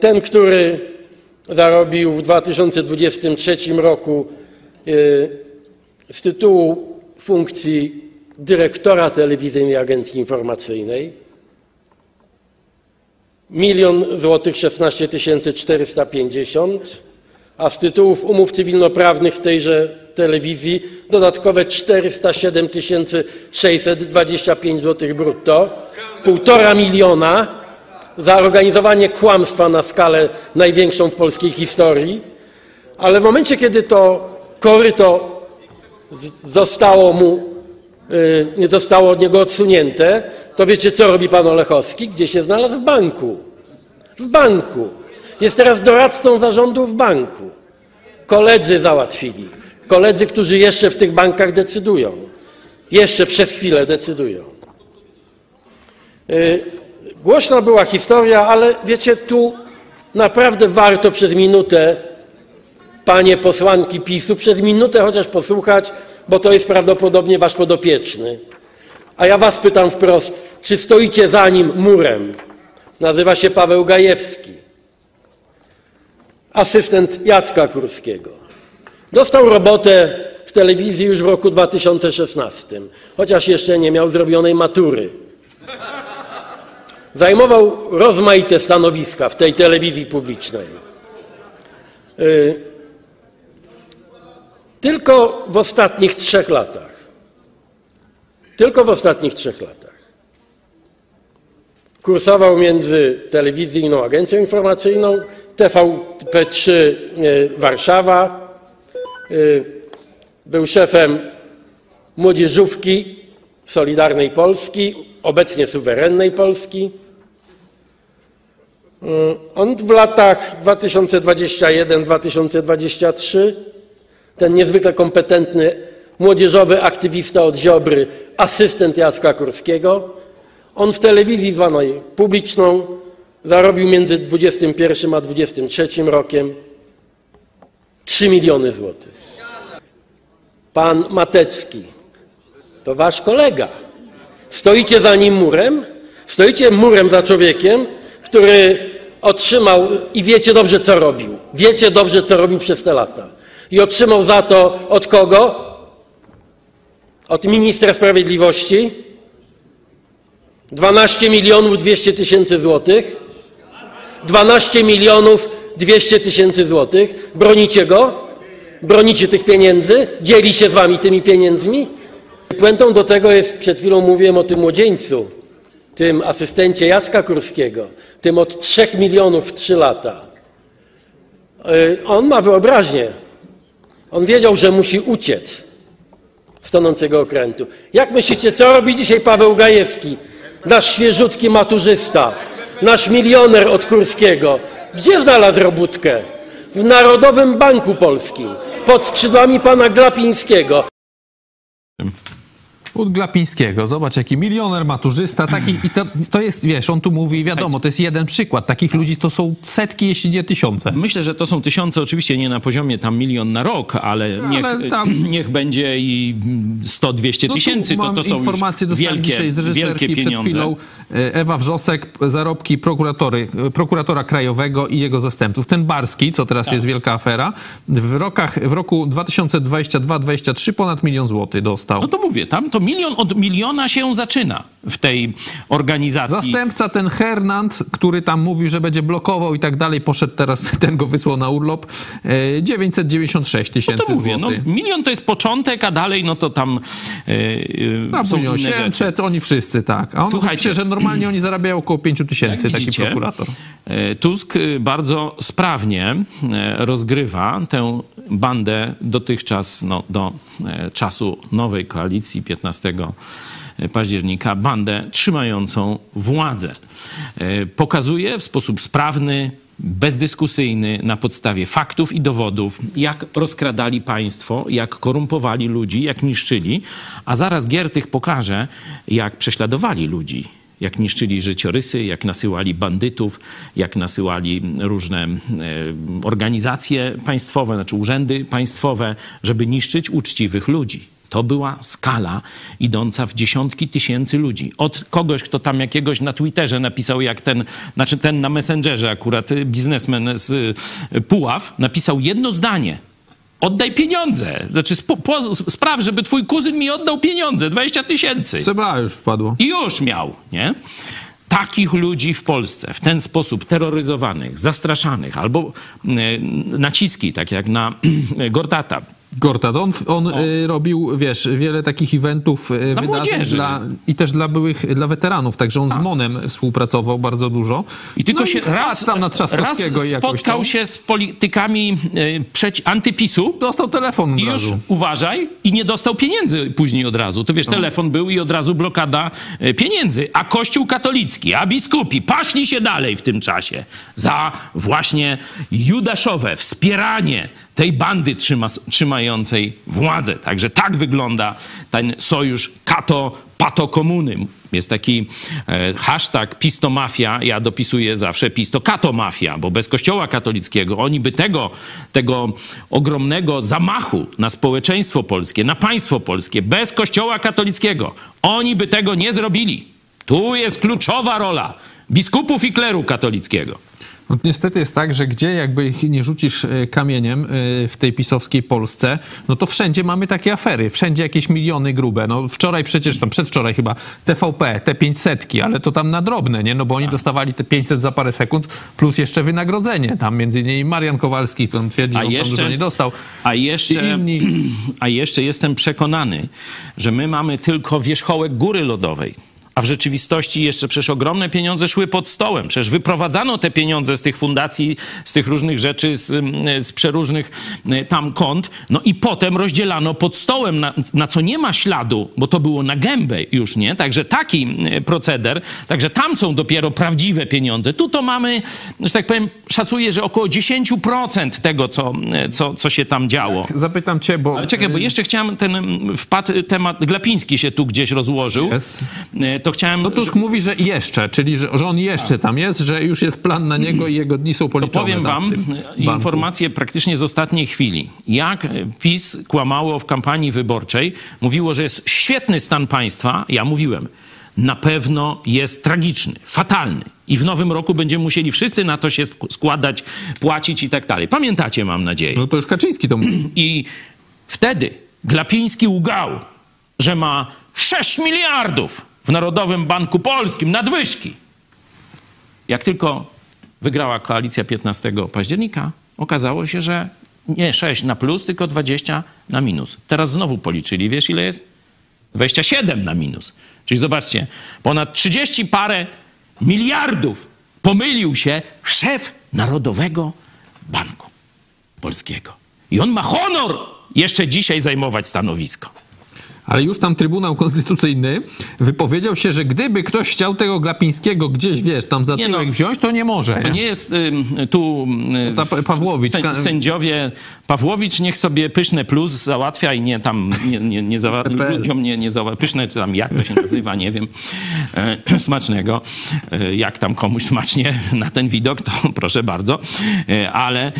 ten, który zarobił w 2023 roku z tytułu funkcji dyrektora telewizyjnej agencji informacyjnej. Milion złotych 16 450, a z tytułów umów cywilnoprawnych tejże telewizji dodatkowe 407 625 zł brutto, półtora miliona za organizowanie kłamstwa na skalę największą w polskiej historii, ale w momencie, kiedy to koryto zostało mu, y, nie zostało od niego odsunięte, to wiecie, co robi pan Olechowski? Gdzie się znalazł? W banku. W banku. Jest teraz doradcą zarządu w banku. Koledzy załatwili. Koledzy, którzy jeszcze w tych bankach decydują. Jeszcze przez chwilę decydują. Y, Głośna była historia, ale wiecie, tu naprawdę warto przez minutę, panie posłanki PiSu, przez minutę chociaż posłuchać, bo to jest prawdopodobnie wasz podopieczny. A ja was pytam wprost, czy stoicie za nim murem? Nazywa się Paweł Gajewski, asystent Jacka Kurskiego. Dostał robotę w telewizji już w roku 2016, chociaż jeszcze nie miał zrobionej matury. Zajmował rozmaite stanowiska w tej telewizji publicznej. Tylko w ostatnich trzech latach, tylko w ostatnich trzech latach. Kursował między telewizyjną agencją informacyjną TVP3 y, Warszawa, y, był szefem młodzieżówki Solidarnej Polski, obecnie suwerennej Polski. Y, On w latach 2021-2023, ten niezwykle kompetentny młodzieżowy aktywista od Ziobry, asystent Jacka Kurskiego, on w telewizji zwanej publiczną zarobił między 21 a 23 rokiem 3 miliony złotych. Pan Matecki, to wasz kolega. Stoicie za nim murem? Stoicie murem za człowiekiem, który otrzymał i wiecie dobrze, co robił. Wiecie dobrze, co robił przez te lata. I otrzymał za to od kogo? Od ministra sprawiedliwości 12 milionów 200 tysięcy złotych. 12 milionów 200 tysięcy złotych. Bronicie go? Bronicie tych pieniędzy? Dzieli się z wami tymi pieniędzmi? Puentą do tego jest, przed chwilą mówiłem o tym młodzieńcu, tym asystencie Jacka Kurskiego, tym od 3 milionów w 3 lata. Yy, On ma wyobraźnię. On wiedział, że musi uciec z tonącego okrętu. Jak myślicie, co robi dzisiaj Paweł Gajewski, nasz świeżutki maturzysta, nasz milioner od Kurskiego? Gdzie znalazł robótkę? W Narodowym Banku Polskim, pod skrzydłami pana Glapińskiego. Od Glapińskiego, zobacz jaki milioner, maturzysta, taki i to, to jest, wiesz, on tu mówi, wiadomo, to jest jeden przykład, takich ludzi to są setki, jeśli nie tysiące. Myślę, że to są tysiące, oczywiście nie na poziomie tam milion na rok, ale niech, ale tam- niech będzie i 100-200 No tysięcy, to, to są informacje już wielkie, wielkie reżyserki przed pieniądze. chwilą. E, Ewa Wrzosek, zarobki prokuratory, e, prokuratora krajowego i jego zastępców. Ten Barski, co teraz Tak. jest wielka afera, w, rokach, w roku 2022-2023 ponad milion złotych dostał. No to mówię, tam to milion od miliona się zaczyna w tej organizacji. Zastępca ten Hernand, który tam mówił, że będzie blokował i tak dalej, poszedł teraz, ten go wysłał na urlop, e, 996 No tysięcy to mówię, no, złotych. milion to jest początek, a dalej no to tam yy, A są później inne rzeczy. 800, oni wszyscy, tak. A on Słuchajcie. pisze, że normalnie oni zarabiają około 5 tysięcy, taki widzicie, prokurator. e, Tusk e, bardzo sprawnie e, rozgrywa tę bandę dotychczas no, do e, czasu nowej koalicji 15 października, bandę trzymającą władzę. E, Pokazuje w sposób sprawny, bezdyskusyjny, na podstawie faktów i dowodów, jak rozkradali państwo, jak korumpowali ludzi, jak niszczyli, a zaraz Giertych pokaże, jak prześladowali ludzi jak niszczyli życiorysy, jak nasyłali bandytów, jak nasyłali różne e, organizacje państwowe, znaczy urzędy państwowe, żeby niszczyć uczciwych ludzi. To była skala idąca w dziesiątki tysięcy ludzi. Od kogoś, kto tam jakiegoś na Twitterze napisał, jak ten, znaczy ten na Messengerze akurat, y, biznesmen z y, Puław, napisał jedno zdanie. Oddaj pieniądze. Znaczy po, spraw, żeby twój kuzyn mi oddał pieniądze, 20 tysięcy. CBA już wpadło. I już miał, nie? takich ludzi w Polsce w ten sposób terroryzowanych, zastraszanych albo e, naciski, tak jak na Gordata, Gortat, on, on y, robił, wiesz, wiele takich eventów, y, wydarzeń młodzieży. dla, i też dla byłych, dla weteranów, także on z Monem współpracował bardzo dużo. I tylko no się i raz, tam na raz spotkał tam. się z politykami przeci- antypisu Dostał telefon od i już razu. uważaj i nie dostał pieniędzy później od razu. To wiesz, No. telefon był i od razu blokada e, pieniędzy. A Kościół katolicki, a biskupi paśli się dalej w tym czasie za właśnie judaszowe wspieranie tej bandy trzyma, trzymającej władzę. Także tak wygląda ten sojusz kato-pato komuny. Jest taki e, hashtag pistomafia, ja dopisuję zawsze pisto-kato-mafia, bo bez kościoła katolickiego oni by tego, tego ogromnego zamachu na społeczeństwo polskie, na państwo polskie, bez kościoła katolickiego, oni by tego nie zrobili. Tu jest kluczowa rola biskupów i kleru katolickiego. No, niestety jest tak, że gdzie jakby ich nie rzucisz e, kamieniem e, w tej pisowskiej Polsce, no to wszędzie mamy takie afery, wszędzie jakieś miliony grube. No wczoraj przecież, tam przedwczoraj chyba TVP, te 500, ale to tam na drobne, nie? No bo oni Tak. dostawali te 500 za parę sekund, plus jeszcze wynagrodzenie. Tam między innymi Marian Kowalski, który twierdzi, A że jeszcze- dużo nie dostał. A jeszcze, inni. a jeszcze jestem przekonany, że my mamy tylko wierzchołek góry lodowej. A w rzeczywistości jeszcze przecież ogromne pieniądze szły pod stołem. Przecież wyprowadzano te pieniądze z tych fundacji, z tych różnych rzeczy, z, z przeróżnych y, tam kont. No i potem rozdzielano pod stołem, na, na co nie ma śladu, bo to było na gębę już, nie? Także taki y, proceder. Także tam są dopiero prawdziwe pieniądze. Tu to mamy, że tak powiem, szacuję, że około 10% tego, co, y, co, co się tam działo. Zapytam cię, bo... Ale czekaj, bo jeszcze chciałem ten wpadł temat Glapiński się tu gdzieś rozłożył. Jest. E, To chciałem. No Tusk mówi, że jeszcze, czyli że, że on jeszcze tam jest, że już jest plan na niego i jego dni są to policzone. powiem tam wam informację praktycznie z ostatniej chwili. Jak PiS kłamało w kampanii wyborczej, mówiło, że jest świetny stan państwa. Ja mówiłem, na pewno jest tragiczny, fatalny. I w nowym roku będziemy musieli wszyscy na to się sk- składać, płacić i tak dalej. Pamiętacie, mam nadzieję. No to już Kaczyński to mówi. I wtedy Glapiński łgał, że ma 6 miliardów w Narodowym Banku Polskim nadwyżki. Jak tylko wygrała koalicja 15 października, okazało się, że nie 6 na plus, tylko 20 na minus. Teraz znowu policzyli. Wiesz, ile jest? 27 na minus. Czyli zobaczcie, ponad 30 parę miliardów pomylił się szef Narodowego Banku Polskiego. I on ma honor jeszcze dzisiaj zajmować stanowisko. Ale już tam Trybunał Konstytucyjny wypowiedział się, że gdyby ktoś chciał tego Glapińskiego gdzieś, wiesz, tam za tyłek no. wziąć, to nie może. To nie jest ym, tu ym, Ta Pa- Pawłowicz. sę- sędziowie Pawłowicz niech sobie pyszne plus załatwia i nie tam nie, nie, nie zawa- ludziom nie, nie załatwia. Pyszne czy tam jak to się nazywa, nie wiem. E, smacznego. E, jak tam komuś smacznie na ten widok, to proszę bardzo. E, ale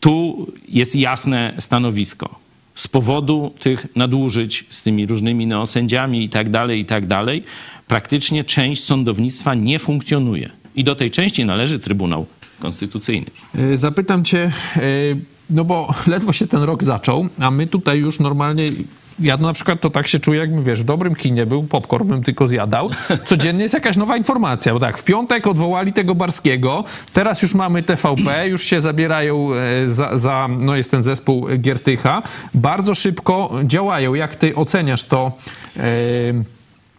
tu jest jasne stanowisko. Z powodu tych nadużyć z tymi różnymi neosędziami i tak dalej, i tak dalej, praktycznie część sądownictwa nie funkcjonuje. I do tej części należy Trybunał Konstytucyjny. Y, Zapytam cię, y, no bo ledwo się ten rok zaczął, a my tutaj już normalnie. Ja na przykład to tak się czuję, jakbym, wiesz, w dobrym kinie był, popcorn bym tylko zjadał. Codziennie jest jakaś nowa informacja, bo tak, w piątek odwołali tego Barskiego, teraz już mamy TVP, już się zabierają e, za, za no jest ten zespół Giertycha. Bardzo szybko działają. Jak ty oceniasz to? e,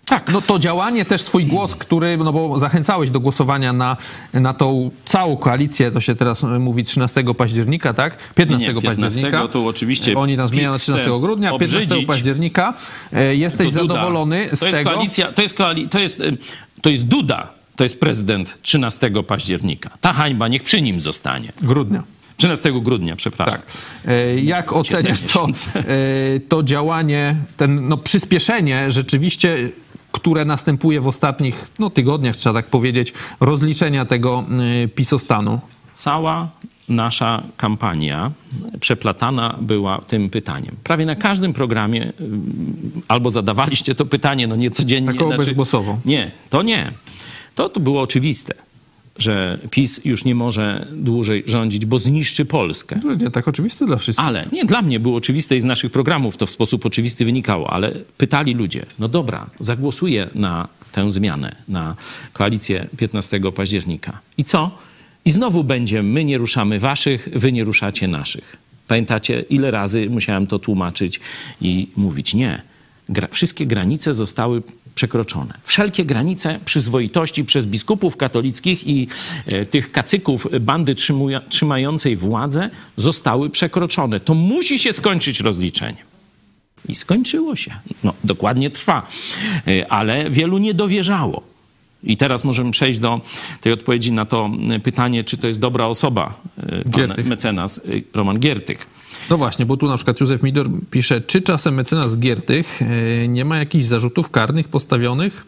Tak. No to działanie, też swój głos, który, no bo zachęcałeś do głosowania na, na tą całą koalicję, to się teraz mówi 13 października, tak? 15, Nie, nie, 15 października. to oczywiście Oni tam zmieniają na PiS 13 chce grudnia, 15 obrzydzić. października. E, Jesteś zadowolony z to jest tego? Koalicja, to, jest koali, to, jest, y, to jest Duda, to jest prezydent 13 października. Ta hańba niech przy nim zostanie. Grudnia. 13 grudnia, przepraszam. Tak. E, Jak oceniasz to, e, to działanie, ten, no, przyspieszenie rzeczywiście, które następuje w ostatnich no, tygodniach, trzeba tak powiedzieć, rozliczenia tego e, pisostanu? Cała nasza kampania przeplatana była tym pytaniem. Prawie na każdym programie y, albo zadawaliście to pytanie, no nie codziennie. Taką bezgłosową. Nie, to nie. To, to było oczywiste, że PiS już nie może dłużej rządzić, bo zniszczy Polskę. No, nie tak oczywiste dla wszystkich. Ale nie, dla mnie było oczywiste i z naszych programów to w sposób oczywisty wynikało, ale pytali ludzie, no dobra, zagłosuję na tę zmianę na koalicję 15 października. I co? I znowu będzie, my nie ruszamy waszych, wy nie ruszacie naszych. Pamiętacie, ile razy musiałem to tłumaczyć i mówić? Nie. Gra, wszystkie granice zostały przekroczone. Wszelkie granice przyzwoitości przez biskupów katolickich i e, tych kacyków bandy trzymuja, trzymającej władzę zostały przekroczone. To musi się skończyć rozliczenie. I skończyło się. No, dokładnie trwa. E, ale wielu nie dowierzało. I teraz możemy przejść do tej odpowiedzi na to pytanie, czy to jest dobra osoba, e, pan Giertych. mecenas Roman Giertych. No właśnie, bo tu na przykład Józef Midor pisze, czy czasem mecenas Giertych e, nie ma jakichś zarzutów karnych postawionych?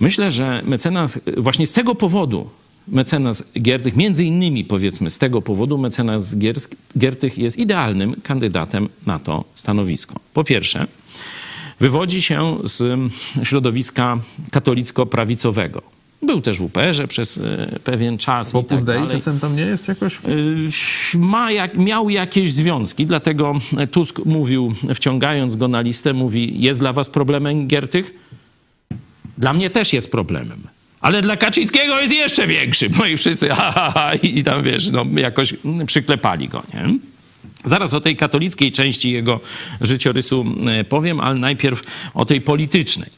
Myślę, że mecenas właśnie z tego powodu, mecenas Giertych, między innymi powiedzmy z tego powodu, mecenas Giertych jest idealnym kandydatem na to stanowisko. Po pierwsze, wywodzi się z środowiska katolicko-prawicowego. Był też w UPR-ze przez e, pewien czas. Opus tak Dei czasem tam nie jest jakoś? Y, ma jak, miał jakieś związki, dlatego Tusk mówił, wciągając go na listę, mówi, jest dla was problemem Giertych? Dla mnie też jest problemem. Ale dla Kaczyńskiego jest jeszcze większy. No i wszyscy ha, ha, ha i tam wiesz, no jakoś przyklepali go, nie? Zaraz o tej katolickiej części jego życiorysu e, powiem, ale najpierw o tej politycznej.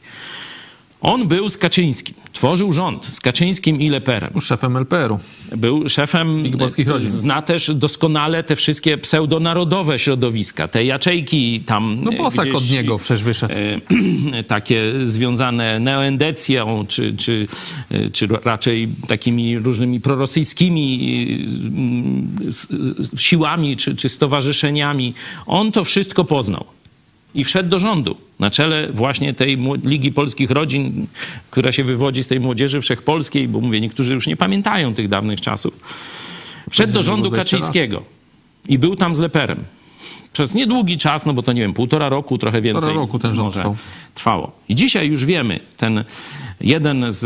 On był z Kaczyńskim, tworzył rząd z Kaczyńskim i Leperem. Szefem LPR-u. Był szefem. Rodzin. Zna też doskonale te wszystkie pseudonarodowe środowiska, te jaczejki tam. No e, Bosak gdzieś, od niego przecież wyszedł. e, takie związane neoendecją, czy, czy, e, czy raczej takimi różnymi prorosyjskimi e, siłami, czy, czy stowarzyszeniami. On to wszystko poznał. I wszedł do rządu na czele właśnie tej Ligi Polskich Rodzin, która się wywodzi z tej młodzieży wszechpolskiej, bo mówię, niektórzy już nie pamiętają tych dawnych czasów. Wszedł do rządu 20 lat. Kaczyńskiego i był tam z Leperem. Przez niedługi czas, no bo to nie wiem, półtora roku, trochę więcej. roku ten rząd trwał. trwało. I dzisiaj już wiemy, ten jeden z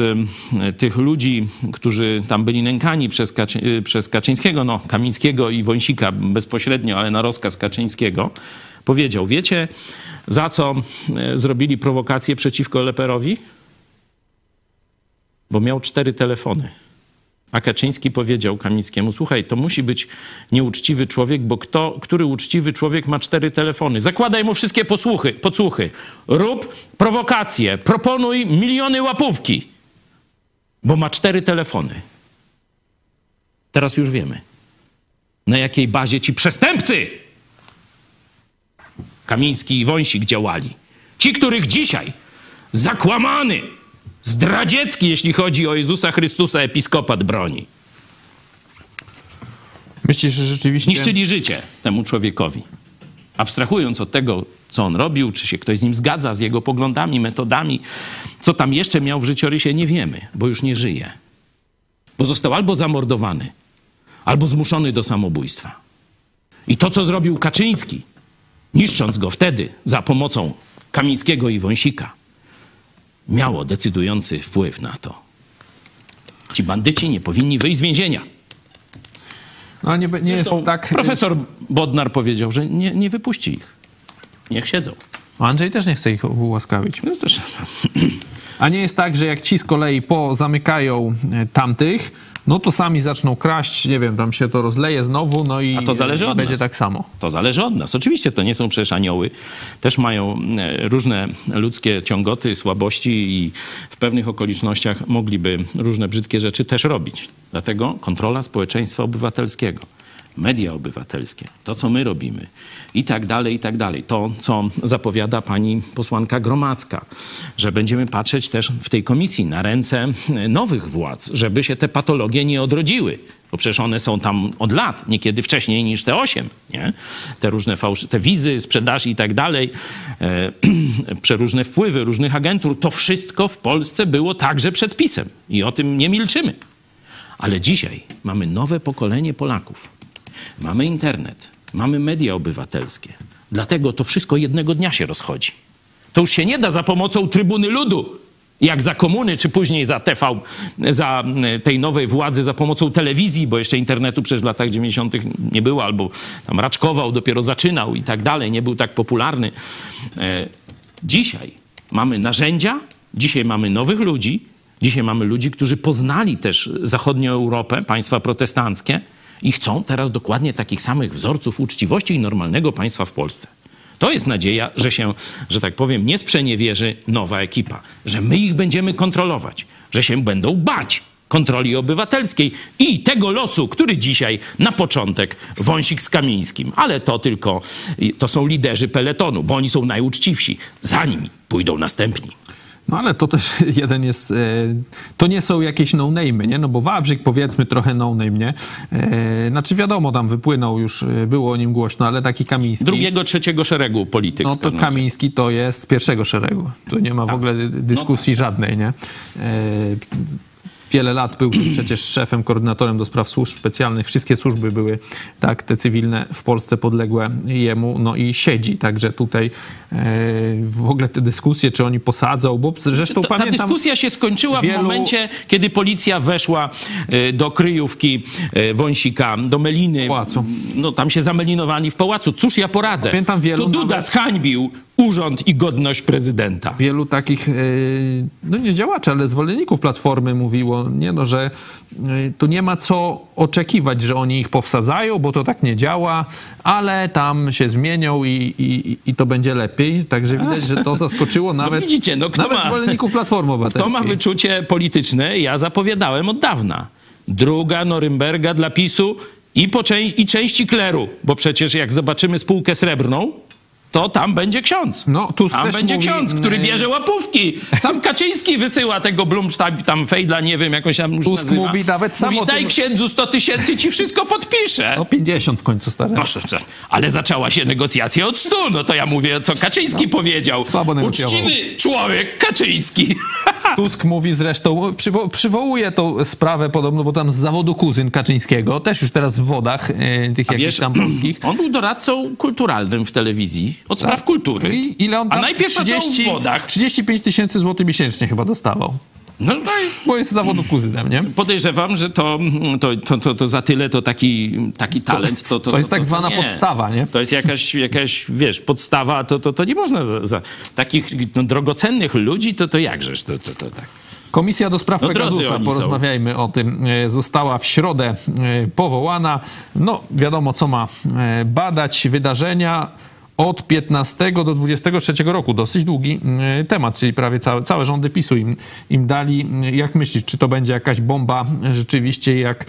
e, tych ludzi, którzy tam byli nękani przez, Kaczy, e, przez Kaczyńskiego, no Kamińskiego i Wąsika bezpośrednio, ale na rozkaz Kaczyńskiego, powiedział, wiecie za co e, zrobili prowokację przeciwko Leperowi? Bo miał cztery telefony. A Kaczyński powiedział Kamińskiemu: Słuchaj, to musi być nieuczciwy człowiek, bo kto, który uczciwy człowiek ma cztery telefony? Zakładaj mu wszystkie posłuchy, podsłuchy. Rób prowokacje, proponuj miliony łapówki, bo ma cztery telefony. Teraz już wiemy, na jakiej bazie ci przestępcy Kamiński i Wąsik działali. Ci, których dzisiaj zakłamany, zdradziecki, jeśli chodzi o Jezusa Chrystusa, episkopat broni. Myślisz, że rzeczywiście... Niszczyli życie temu człowiekowi. Abstrahując od tego, co on robił, czy się ktoś z nim zgadza, z jego poglądami, metodami, co tam jeszcze miał w życiorysie, nie wiemy, bo już nie żyje. Bo został albo zamordowany, albo zmuszony do samobójstwa. I to, co zrobił Kaczyński, niszcząc go wtedy za pomocą Kamińskiego i Wąsika, miało decydujący wpływ na to. Ci bandyci nie powinni wyjść z więzienia. No, nie, nie jest tak... Profesor Bodnar powiedział, że nie, nie wypuści ich. Niech siedzą. Andrzej też nie chce ich ułaskawić. No też, A nie jest tak, że jak ci z kolei pozamykają e, tamtych, no to sami zaczną kraść, nie wiem, tam się to rozleje znowu, no i A to zależy od będzie nas. tak samo. to zależy od nas. Oczywiście to nie są przecież anioły. Też mają e, różne ludzkie ciągoty, słabości i w pewnych okolicznościach mogliby różne brzydkie rzeczy też robić. Dlatego kontrola społeczeństwa obywatelskiego. Media obywatelskie, to co my robimy i tak dalej, i tak dalej. To, co zapowiada pani posłanka Gromacka, że będziemy patrzeć też w tej komisji na ręce nowych władz, żeby się te patologie nie odrodziły. Bo przecież one są tam od lat, niekiedy wcześniej niż te osiem, nie? Te różne fałsz, te wizy, sprzedaż i tak dalej, e, przeróżne wpływy różnych agentur, to wszystko w Polsce było także przedpisem i o tym nie milczymy. Ale dzisiaj mamy nowe pokolenie Polaków. Mamy internet, mamy media obywatelskie. Dlatego to wszystko jednego dnia się rozchodzi. To już się nie da za pomocą trybuny ludu, jak za komuny, czy później za TV, za mm, tej nowej władzy, za pomocą telewizji, bo jeszcze internetu przecież w latach 90. nie było, albo tam raczkował, dopiero zaczynał i tak dalej, nie był tak popularny. E, Dzisiaj mamy narzędzia Dzisiaj mamy nowych ludzi, dzisiaj mamy ludzi, którzy poznali też zachodnią Europę, państwa protestanckie i chcą teraz dokładnie takich samych wzorców uczciwości i normalnego państwa w Polsce. To jest nadzieja, że się, że tak powiem, nie sprzeniewierzy nowa ekipa, że my ich będziemy kontrolować, że się będą bać kontroli obywatelskiej i tego losu, który dzisiaj na początek Wąsik z Kamińskim. Ale to tylko, to są liderzy peletonu, bo oni są najuczciwsi. Za nimi pójdą następni. No ale to też jeden jest, e, to nie są jakieś no-name'y, nie? No bo Wawrzyk powiedzmy trochę no-name, nie? E, Znaczy wiadomo, tam wypłynął już, e, było o nim głośno, ale taki Kamiński... Drugiego, trzeciego szeregu polityk. No to. Kamiński to jest pierwszego szeregu. Tu nie ma w ogóle dy- dyskusji żadnej, nie? Wiele lat był przecież szefem, koordynatorem do spraw służb specjalnych. Wszystkie służby były, tak, te cywilne w Polsce podległe jemu, no i siedzi. Także tutaj e, w ogóle te dyskusje, czy oni posadzą, bo zresztą Ta, ta pamiętam... dyskusja się skończyła wielu- w momencie, kiedy policja weszła e, do kryjówki e, Wąsika, do Meliny. Pałacu. No tam się zamelinowali w pałacu. Cóż ja poradzę? Pamiętam wielu Tu Duda nawet- zhańbił urząd i godność prezydenta. wielu takich, e, no nie działaczy, ale zwolenników Platformy mówiło, nie no, że e, tu nie ma co oczekiwać, że oni ich powsadzają, bo to tak nie działa, ale tam się zmienią i, i, i to będzie lepiej. Także widać, że to zaskoczyło nawet, widzicie, no kto nawet ma- zwolenników Platformy To Obywatelskiej. ma wyczucie polityczne, ja zapowiadałem od dawna. Druga Norymberga dla PiSu i, po części, i części kleru, bo przecież jak zobaczymy spółkę srebrną, to tam będzie ksiądz. No, Tusk tam będzie mówi, ksiądz, który mm, bierze łapówki. Sam Kaczyński wysyła tego Blumsztab, tam Fejdla, nie wiem, jak on się tam Tusk nazywa. mówi nawet sam mówi, daj tym- księdzu 100 tysięcy, ci wszystko podpiszę. No 50 w końcu stary. Proszę. ale zaczęła się negocjacja od 100. No to ja mówię, co Kaczyński powiedział. No, słabo negocjował. Uczciwy człowiek Kaczyński. Tusk mówi zresztą, przywo- przywołuje tą sprawę podobno, bo tam z zawodu kuzyn Kaczyńskiego, też już teraz w wodach e, tych jakichś tam polskich. on był doradcą kulturalnym w telewizji od spraw kultury. I ile on A tam? najpierw pracował w wodach. 35 tysięcy złotych miesięcznie chyba dostawał. No, Bo jest z zawodu kuzynem, nie? podejrzewam, że to, to, to, to, to za tyle to taki, taki talent. To, to, to jest tak zwana nie. podstawa, nie? To jest jakaś, jakaś wiesz, podstawa, to, to, to nie można za, za takich no, drogocennych ludzi, to, to jakżeż to, to, to tak. Komisja do spraw No, Pegasusa, porozmawiajmy o tym, e, została w środę e, powołana. No, wiadomo, co ma e, badać wydarzenia od 15 do 23 roku. Dosyć długi e, temat, czyli prawie całe, całe rządy PiSu im, im dali. Jak myślisz, czy to będzie jakaś bomba rzeczywiście, jak...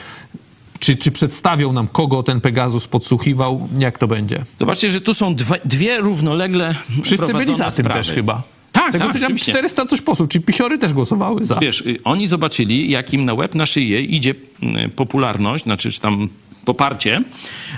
Czy, czy przedstawią nam, kogo ten Pegasus podsłuchiwał? Jak to będzie? Zobaczcie, że tu są dwa, dwie równolegle Wszyscy byli za tym sprawy. też chyba. Tak, Tego tak, powiedziałem oczywiście. 400 coś posłów, czyli pisiory też głosowały za. Wiesz, y, oni zobaczyli, jak im na łeb, na szyję idzie y, popularność, znaczy czy tam poparcie,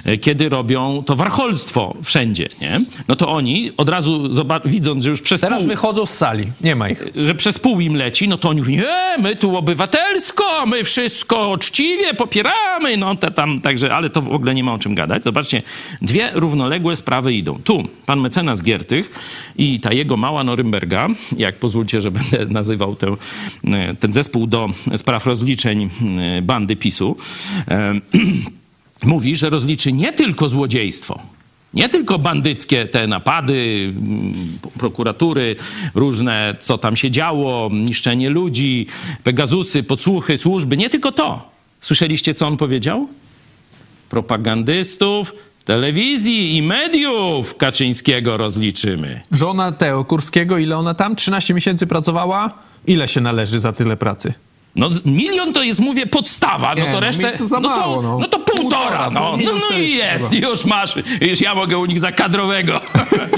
y, kiedy robią to warcholstwo wszędzie, nie? No to oni od razu widząc, że już przez Teraz pół, wychodzą z sali, nie ma ich. że przez pół im leci, no to oni mówią, nie, my tu obywatelsko, my wszystko uczciwie popieramy, no te tam, także, ale to w ogóle nie ma o czym gadać. Zobaczcie, dwie równoległe sprawy idą. Tu pan mecenas Giertych i ta jego mała Norymberga, jak pozwólcie, że będę nazywał tę, e, ten zespół do spraw rozliczeń e, bandy PiSu, e, mówi, że rozliczy nie tylko złodziejstwo, nie tylko bandyckie te napady, mm, prokuratury, różne, co tam się działo, niszczenie ludzi, Pegazusy, podsłuchy, służby, nie tylko to. Słyszeliście, co on powiedział? Propagandystów, telewizji i mediów Kaczyńskiego rozliczymy. Żona Teo Kurskiego, ile ona tam? 13 miesięcy pracowała? Ile się należy za tyle pracy? No milion to jest, mówię, podstawa, no to no, resztę... mi to no, mało, to, no. no to półtora, no. no, No, no i jest, już masz. Już ja mogę u nich za kadrowego.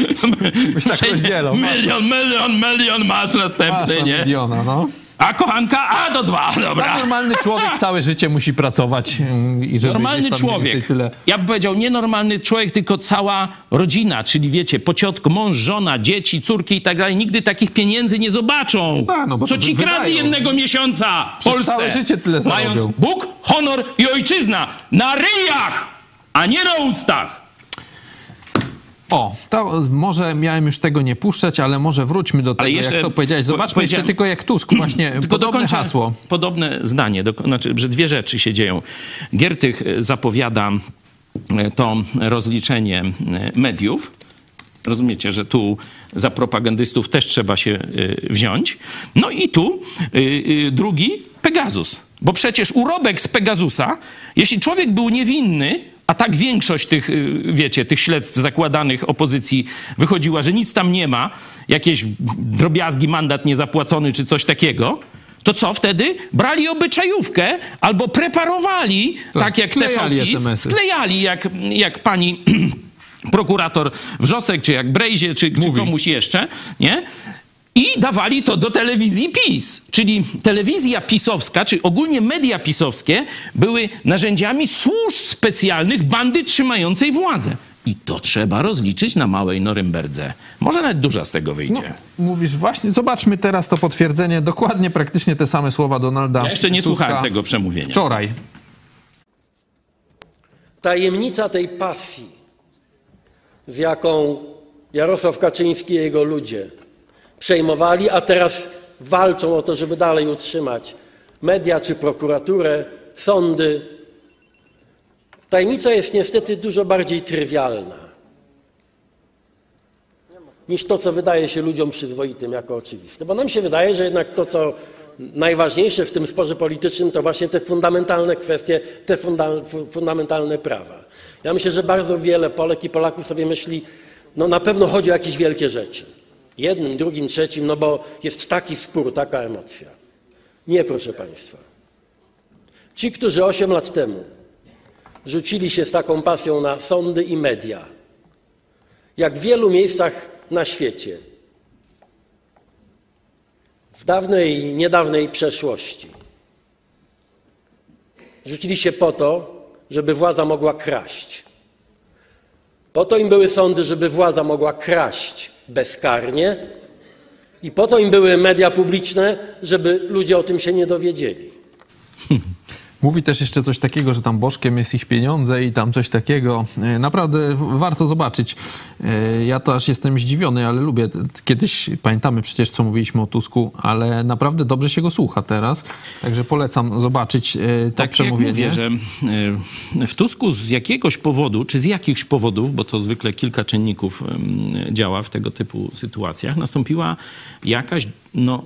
Byś tak rozdzielał. Milion, milion, milion masz Masz następny, tam nie? miliona, no. A kochanka, a do dwa, dobra. Tak normalny człowiek całe życie musi pracować mm, i żeby Normalny człowiek. Tyle... Ja bym powiedział, nie normalny człowiek, tylko cała rodzina, czyli wiecie, pociotko, mąż, żona, dzieci, córki i tak dalej, nigdy takich pieniędzy nie zobaczą. Tak, no Co ci wydają. kradli jednego miesiąca w Polsce? całe życie tyle Mając zarobią. Bóg, honor i ojczyzna na ryjach, a nie na ustach. O, to może miałem już tego nie puszczać, ale może wróćmy do tego, jeszcze- jak to powiedziałeś. Zobaczmy jeszcze tylko jak Tusk, właśnie Tylko podobne dokończę hasło. Podobne zdanie, do, znaczy, że dwie rzeczy się dzieją. Giertych e, zapowiada e, to rozliczenie e, mediów Rozumiecie, że tu za propagandystów też trzeba się wziąć. No i tu drugi Pegasus. Bo przecież urobek z Pegasusa, jeśli człowiek był niewinny, a tak większość tych, wiecie, tych śledztw zakładanych opozycji wychodziła, że nic tam nie ma, jakieś drobiazgi, mandat niezapłacony czy coś takiego, to co wtedy? Brali obyczajówkę albo preparowali, Tak, tak, jak sklejali TVPiS, SMS-y. sklejali jak, jak pani prokurator Wrzosek, czy jak Brejzie, czy, czy komuś jeszcze, nie? I dawali to do telewizji PiS. Czyli telewizja pisowska, czy ogólnie media pisowskie były narzędziami służb specjalnych bandy trzymającej władzę. I to trzeba rozliczyć na małej Norymberdze. Może nawet duża z tego wyjdzie. No, mówisz właśnie, zobaczmy teraz to potwierdzenie, dokładnie praktycznie te same słowa Donalda ja jeszcze nie Tuska słuchałem tego przemówienia. Wczoraj. Tajemnica tej pasji, z jaką Jarosław Kaczyński i jego ludzie przejmowali, a teraz walczą o to, żeby dalej utrzymać media czy prokuraturę, sądy. Tajemnica jest niestety dużo bardziej trywialna niż to, co wydaje się ludziom przyzwoitym jako oczywiste. Bo nam się wydaje, że jednak to, co najważniejsze w tym sporze politycznym, to właśnie te fundamentalne kwestie, te funda- fu- fundamentalne prawa. Ja myślę, że bardzo wiele Polek i Polaków sobie myśli, no na pewno chodzi o jakieś wielkie rzeczy. Jednym, drugim, trzecim, no bo jest taki spór, taka emocja. Nie, proszę Państwa. Ci, którzy 8 lat temu rzucili się z taką pasją na sądy i media, jak w wielu miejscach na świecie, w dawnej i niedawnej przeszłości, rzucili się po to, żeby władza mogła kraść. Po to im były sądy, żeby władza mogła kraść bezkarnie, i po to im były media publiczne, żeby ludzie o tym się nie dowiedzieli. Mówi też jeszcze coś takiego, że tam bożkiem jest ich pieniądze i tam coś takiego. E, Naprawdę warto zobaczyć. E, Ja to aż jestem zdziwiony, ale lubię. Kiedyś pamiętamy przecież, co mówiliśmy o Tusku, ale naprawdę dobrze się go słucha teraz. Także polecam zobaczyć e, to tak przemówienie. jak mówię, że w Tusku z jakiegoś powodu, czy z jakichś powodów, bo to zwykle kilka czynników działa w tego typu sytuacjach, nastąpiła jakaś no,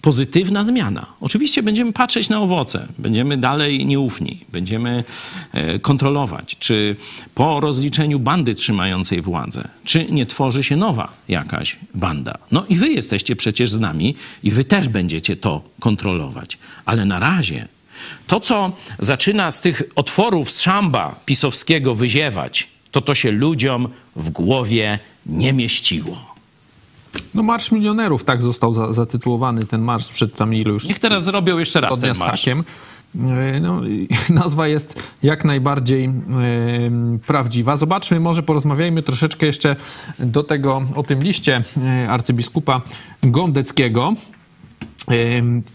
pozytywna zmiana. Oczywiście będziemy patrzeć na owoce, będziemy dalej nieufni, będziemy e, kontrolować, czy po rozliczeniu bandy trzymającej władzę, czy nie tworzy się nowa jakaś banda. No i wy jesteście przecież z nami i wy też będziecie to kontrolować. Ale na razie to, co zaczyna z tych otworów z szamba pisowskiego wyziewać, to to się ludziom w głowie nie mieściło. No Marsz Milionerów, tak został za, zatytułowany ten marsz przed tam ilu już Niech teraz zrobią jeszcze raz ten z marsz. hakiem. E, No, nazwa jest jak najbardziej e, prawdziwa. Zobaczmy, może porozmawiajmy troszeczkę jeszcze do tego, o tym liście e, arcybiskupa Gondeckiego.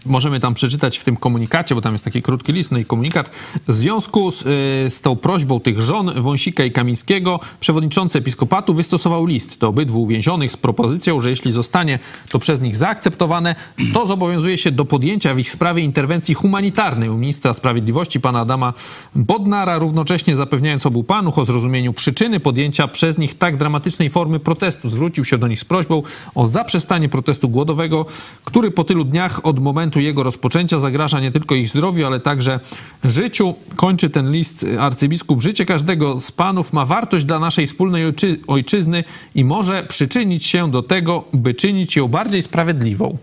Możemy tam przeczytać w tym komunikacie, bo tam jest taki krótki list, no i komunikat. W związku z, y, z tą prośbą tych żon Wąsika i Kamińskiego, przewodniczący episkopatu wystosował list do obydwu uwięzionych z propozycją, że jeśli zostanie to przez nich zaakceptowane, to zobowiązuje się do podjęcia w ich sprawie interwencji humanitarnej u ministra sprawiedliwości pana Adama Bodnara, równocześnie zapewniając obu panów o zrozumieniu przyczyny podjęcia przez nich tak dramatycznej formy protestu. Zwrócił się do nich z prośbą o zaprzestanie protestu głodowego, który po tylu dniach od momentu jego rozpoczęcia zagraża nie tylko ich zdrowiu, ale także życiu. Kończy ten list arcybiskup. Życie każdego z panów ma wartość dla naszej wspólnej ojczy- ojczyzny i może przyczynić się do tego, by czynić ją bardziej sprawiedliwą.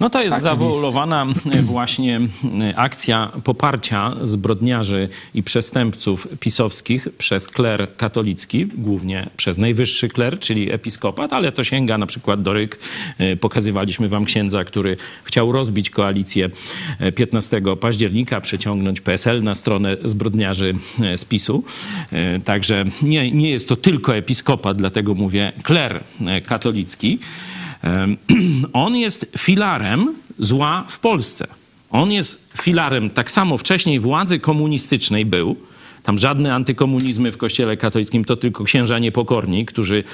No to jest Taki zawoalowana e, właśnie e, akcja poparcia zbrodniarzy i przestępców pisowskich przez kler katolicki, głównie przez najwyższy kler, czyli episkopat, ale to sięga na przykład do Ryk. E, Pokazywaliśmy wam księdza, który chciał rozbić koalicję e, 15 października, przeciągnąć PSL na stronę zbrodniarzy e, z PiSu. E, Także nie, nie jest to tylko episkopat, dlatego mówię kler e, katolicki. On jest filarem zła w Polsce. On jest filarem tak samo wcześniej władzy komunistycznej był. Tam żadne antykomunizmy w kościele katolickim, to tylko księża niepokorni, którzy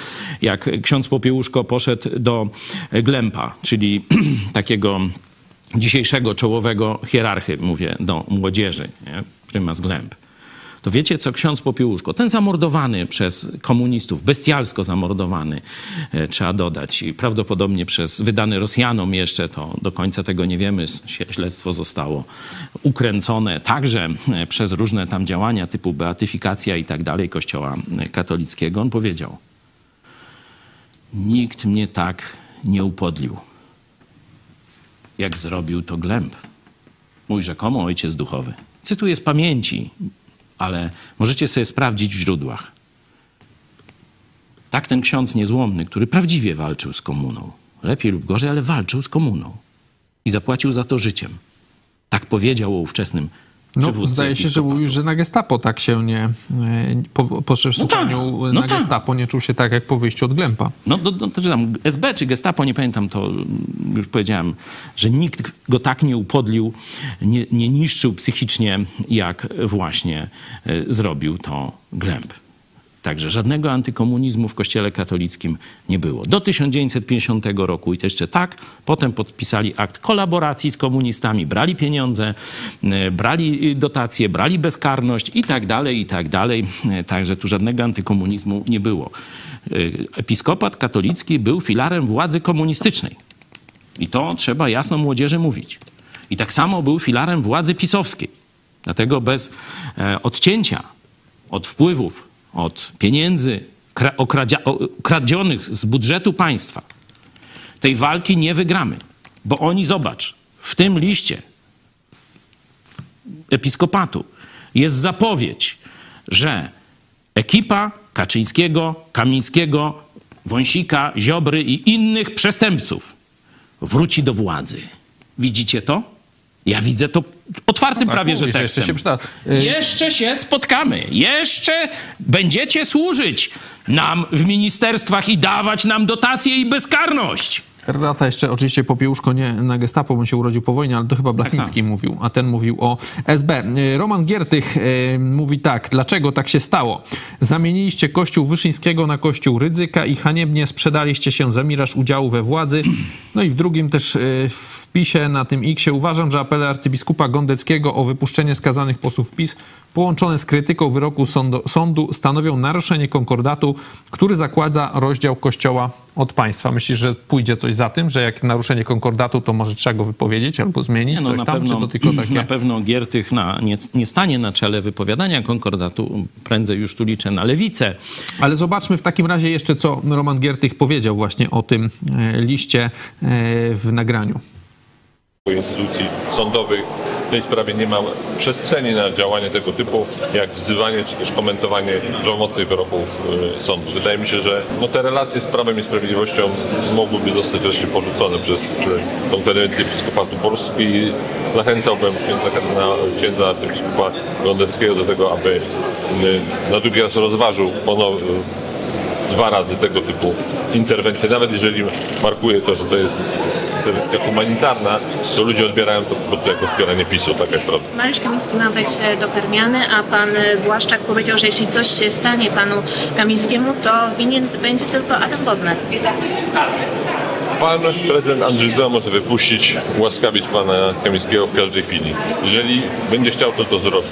jak ksiądz Popiełuszko poszedł do Glempa, czyli takiego dzisiejszego czołowego hierarchy, mówię do młodzieży, nie? prymas Glemp to wiecie co ksiądz Popiełuszko, ten zamordowany przez komunistów, bestialsko zamordowany, e, trzeba dodać, i prawdopodobnie przez wydany Rosjanom jeszcze, to do końca tego nie wiemy, śledztwo zostało ukręcone także e, przez różne tam działania typu beatyfikacja i tak dalej Kościoła katolickiego. On powiedział, nikt mnie tak nie upodlił, jak zrobił to Glęb, mój rzekomo ojciec duchowy. Cytuję z pamięci, ale możecie sobie sprawdzić w źródłach. Tak ten ksiądz niezłomny, który prawdziwie walczył z komuną, lepiej lub gorzej, ale walczył z komuną i zapłacił za to życiem. Tak powiedział o ówczesnym No, zdaje się, że mówił, że na gestapo tak się nie, e, po, po przesłuchaniu tak, no na tak. gestapo nie czuł się tak jak po wyjściu od Glępa. No, no, no to czy tam SB czy Gestapo, nie pamiętam, to już powiedziałem, że nikt go tak nie upodlił, nie, nie niszczył psychicznie, jak właśnie e, zrobił to Glęb. Także żadnego antykomunizmu w Kościele katolickim nie było. Do 1950 roku i to jeszcze tak. Potem podpisali akt kolaboracji z komunistami, brali pieniądze, e, brali y, dotacje, brali bezkarność i tak dalej, i tak dalej. E, Także tu żadnego antykomunizmu nie było. E, Episkopat katolicki był filarem władzy komunistycznej. I to trzeba jasno młodzieży mówić. I tak samo był filarem władzy pisowskiej. Dlatego bez e, odcięcia od wpływów, od pieniędzy kra- okradzia- o- kradzionych z budżetu państwa, tej walki nie wygramy. Bo oni, zobacz, w tym liście episkopatu jest zapowiedź, że ekipa Kaczyńskiego, Kamińskiego, Wąsika, Ziobry i innych przestępców wróci do władzy. Widzicie to? Ja widzę to otwartym tak, prawie, że mówisz, jeszcze tekstem. się przyda. Y- Jeszcze się spotkamy. Jeszcze będziecie służyć nam w ministerstwach i dawać nam dotacje i bezkarność. Rata jeszcze oczywiście Popiełuszko nie na gestapo, bo się urodził po wojnie, ale to chyba Blachnicki mówił, a ten mówił o SB. Y, Roman Giertych y, mówi tak, dlaczego tak się stało? Zamieniliście kościół Wyszyńskiego na kościół Rydzyka i haniebnie sprzedaliście się za miraż udziału we władzy. No i w drugim też y, wpisie na tym X uważam, że apele arcybiskupa Gondeckiego o wypuszczenie skazanych posłów PiS połączone z krytyką wyroku sądu, sądu stanowią naruszenie konkordatu, który zakłada rozdział kościoła od państwa. Myślisz, że pójdzie coś za tym, że jak naruszenie konkordatu, to może trzeba go wypowiedzieć albo zmienić Nie, no, coś na tam, pewno, czy to tylko takie... Na pewno Giertych na, nie, nie stanie na czele wypowiadania konkordatu. Prędzej już tu liczę na lewicę. Ale zobaczmy w takim razie jeszcze, co Roman Giertych powiedział właśnie o tym e, liście e, w nagraniu. Instytucji sądowych w tej sprawie nie ma przestrzeni na działanie tego typu, jak wzywanie czy też komentowanie prawomocnych wyroków y, sądu. Wydaje mi się, że no, te relacje z Prawem i Sprawiedliwością mogłyby zostać wreszcie porzucone przez y, Konferencję Episkopatu Polski. Zachęcałbym księdza, kardynała, księdza arcybiskupa Gondeckiego do tego, aby y, na drugi raz rozważył ponownie dwa razy tego typu interwencje, nawet jeżeli markuje to, że to jest interwencja humanitarna, to ludzie odbierają to po prostu jako wspieranie PiSu, taka jest prawda. Mariusz Kamiński ma być e, dokarmiany, a pan e, Błaszczak powiedział, że jeśli coś się stanie panu Kamińskiemu, to winien będzie tylko Adam Bodnar. Pan prezydent Andrzej Duda może wypuścić, ułaskawić pana Kamińskiego w każdej chwili. Jeżeli będzie chciał, to to zrobi.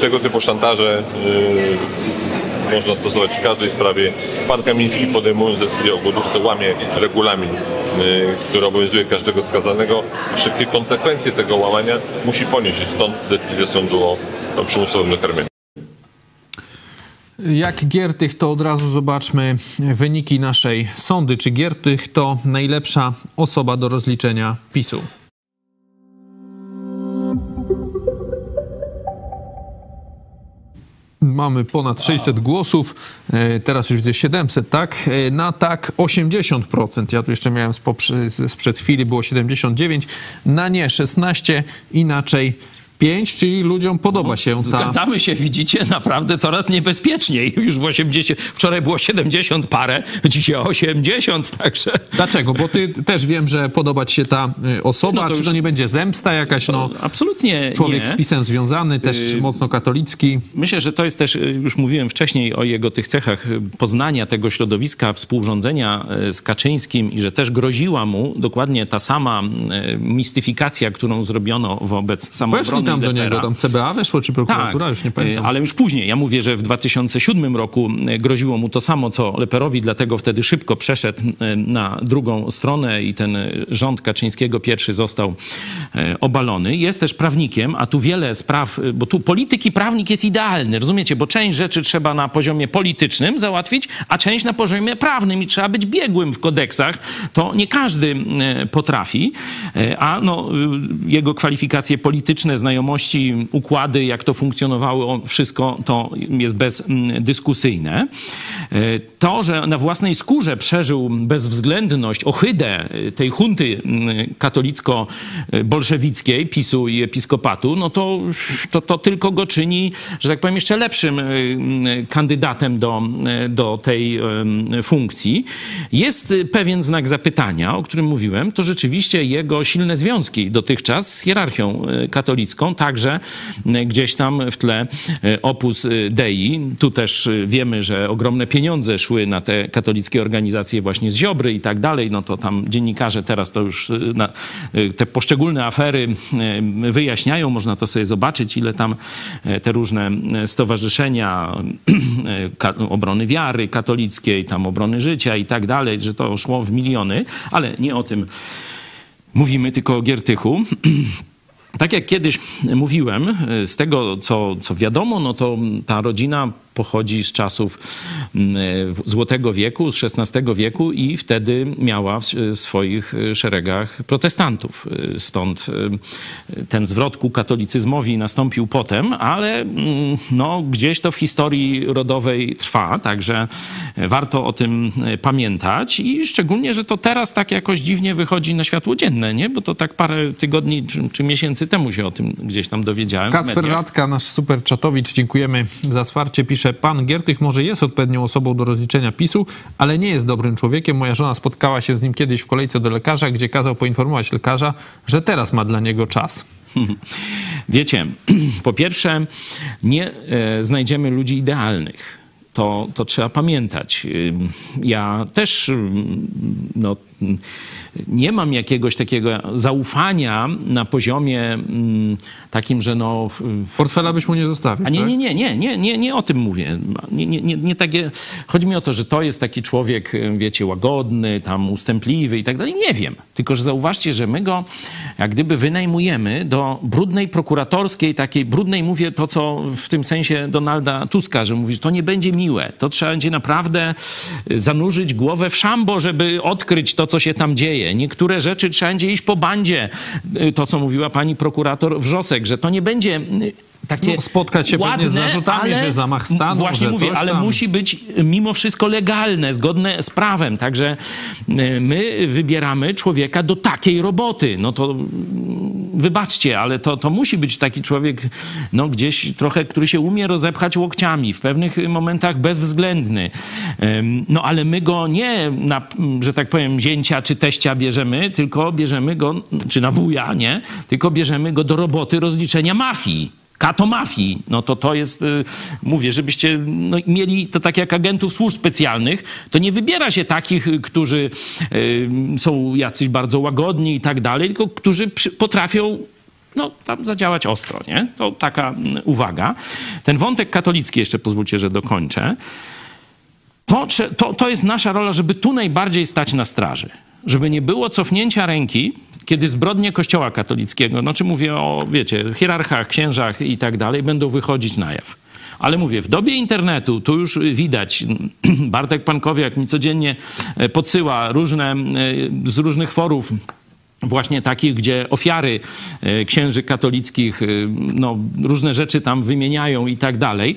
Tego typu szantaże yy, można stosować w każdej sprawie. Pan Kamiński podejmując decyzję o głodówce łamie regulamin, który obowiązuje każdego skazanego. Wszystkie konsekwencje tego łamania musi ponieść. Stąd decyzja sądu o, o przymusowym nakarmieniu. Jak Giertych, to od razu zobaczmy wyniki naszej sądy. Czy Giertych to najlepsza osoba do rozliczenia PiSu? Mamy ponad 600 głosów, e, teraz już widzę 700, tak? E, Na tak 80%. Ja tu jeszcze miałem sprzed chwili, było 79. Na nie 16, inaczej 5, czyli ludziom podoba się ta... Zgadzamy się, widzicie, naprawdę coraz niebezpieczniej. Już w 80, wczoraj było 70 parę, dzisiaj 80, także... Dlaczego? Bo ty też wiem, że podoba ci się ta y, osoba, No to czy już- to nie będzie zemsta jakaś, no... Absolutnie Człowiek nie. z pisem związany, też Y, mocno katolicki. Myślę, że to jest też, y, już mówiłem wcześniej o jego tych cechach y, poznania tego środowiska, współrządzenia z Kaczyńskim i że też groziła mu dokładnie ta sama mistyfikacja, którą zrobiono wobec samoobrony tam do niego? Tam CBA weszło, czy prokuratura? Już nie pamiętam. e, ale już później. Ja mówię, że w 2007 roku e, groziło mu to samo, co Leperowi, dlatego wtedy szybko przeszedł e, na drugą stronę i ten rząd Kaczyńskiego pierwszy został obalony. Jest też prawnikiem, a tu wiele spraw, bo tu polityk i prawnik jest idealny, rozumiecie? Bo część rzeczy trzeba na poziomie politycznym załatwić, a część na poziomie prawnym i trzeba być biegłym w kodeksach. To nie każdy potrafi, a no, jego kwalifikacje polityczne, znajomości, układy, jak to funkcjonowało, wszystko to jest bezdyskusyjne. E, To, że na własnej skórze przeżył bezwzględność, ohydę y, tej hunty y, katolicko-bolszewickiej, PiSu i episkopatu, no to, to, to tylko go czyni, że tak powiem, jeszcze lepszym y, y, kandydatem do, do tej y, funkcji. Jest pewien znak zapytania, o którym mówiłem, to rzeczywiście jego silne związki dotychczas z hierarchią y, także y, gdzieś tam w tle y, Opus Dei. Tu też wiemy, że ogromne pieniądze szły na te katolickie organizacje właśnie z Ziobry i tak dalej. No to tam dziennikarze teraz to już na, te poszczególne afery wyjaśniają. Można to sobie zobaczyć, ile tam te różne stowarzyszenia obrony wiary katolickiej, tam obrony życia i tak dalej, że to szło w miliony, ale nie o tym mówimy, tylko o Giertychu. Tak jak kiedyś mówiłem, z tego co, co wiadomo, no to ta rodzina pochodzi z czasów mm, Złotego Wieku, z XVI wieku i wtedy miała w swoich szeregach protestantów. Stąd y, ten zwrot ku katolicyzmowi nastąpił potem, ale mm, no, gdzieś to w historii rodowej trwa, także warto o tym pamiętać i szczególnie, że to teraz tak jakoś dziwnie wychodzi na światło dzienne, nie? bo to tak parę tygodni czy, czy miesięcy temu się o tym gdzieś tam dowiedziałem. Kacper. Radka, nasz super czatowicz, dziękujemy za wsparcie. Pisze, pan Giertych może jest odpowiednią osobą do rozliczenia PiSu, ale nie jest dobrym człowiekiem. Moja żona spotkała się z nim kiedyś w kolejce do lekarza, gdzie kazał poinformować lekarza, że teraz ma dla niego czas. Wiecie, po pierwsze, nie e, znajdziemy ludzi idealnych. To, to trzeba pamiętać. Ja też no, nie mam jakiegoś takiego zaufania na poziomie ym, takim, że no. Portfela byś mu nie zostawił. A nie, tak? nie, nie, nie, nie, nie, nie o tym mówię. Nie, nie, nie, nie takie. Chodzi mi o to, że to jest taki człowiek, wiecie, łagodny, tam ustępliwy i tak dalej. Nie wiem. Tylko, że zauważcie, że my go jak gdyby wynajmujemy do brudnej prokuratorskiej, takiej brudnej, mówię to, co w tym sensie Donalda Tuska, że mówi, że to nie będzie miłe. To trzeba będzie naprawdę zanurzyć głowę w szambo, żeby odkryć to, co się tam dzieje. Niektóre rzeczy trzeba będzie iść po bandzie. To, co mówiła pani prokurator Wrzosek, że to nie będzie takie No, spotkać się pewnie ładne, z zarzutami, ale, że zamach stanu, Właśnie mówię, ale tam. musi być mimo wszystko legalne, zgodne z prawem. Także my wybieramy człowieka do takiej roboty. No to wybaczcie, ale to, to musi być taki człowiek no, gdzieś trochę, który się umie rozepchać łokciami, w pewnych momentach bezwzględny. No ale my go nie na, że tak powiem, zięcia czy teścia bierzemy, tylko bierzemy go, czy na wuja, nie? Tylko bierzemy go do roboty rozliczenia mafii katomafii, no to to jest, y, mówię, żebyście no, mieli to tak jak agentów służb specjalnych, to nie wybiera się takich, y, którzy y, są jacyś bardzo łagodni i tak dalej, tylko którzy potrafią no, tam zadziałać ostro, nie? To taka mm, uwaga. Ten wątek katolicki jeszcze pozwólcie, że dokończę. To, to, to jest nasza rola, żeby tu najbardziej stać na straży. Żeby nie było cofnięcia ręki, kiedy zbrodnie Kościoła katolickiego, no czy mówię o, wiecie, hierarchach, księżach i tak dalej, będą wychodzić na jaw. Ale mówię, w dobie internetu tu już widać, Bartek Pankowiak mi codziennie e, podsyła różne, e, z różnych forów właśnie takich, gdzie ofiary e, księży katolickich no, różne rzeczy tam wymieniają i tak dalej,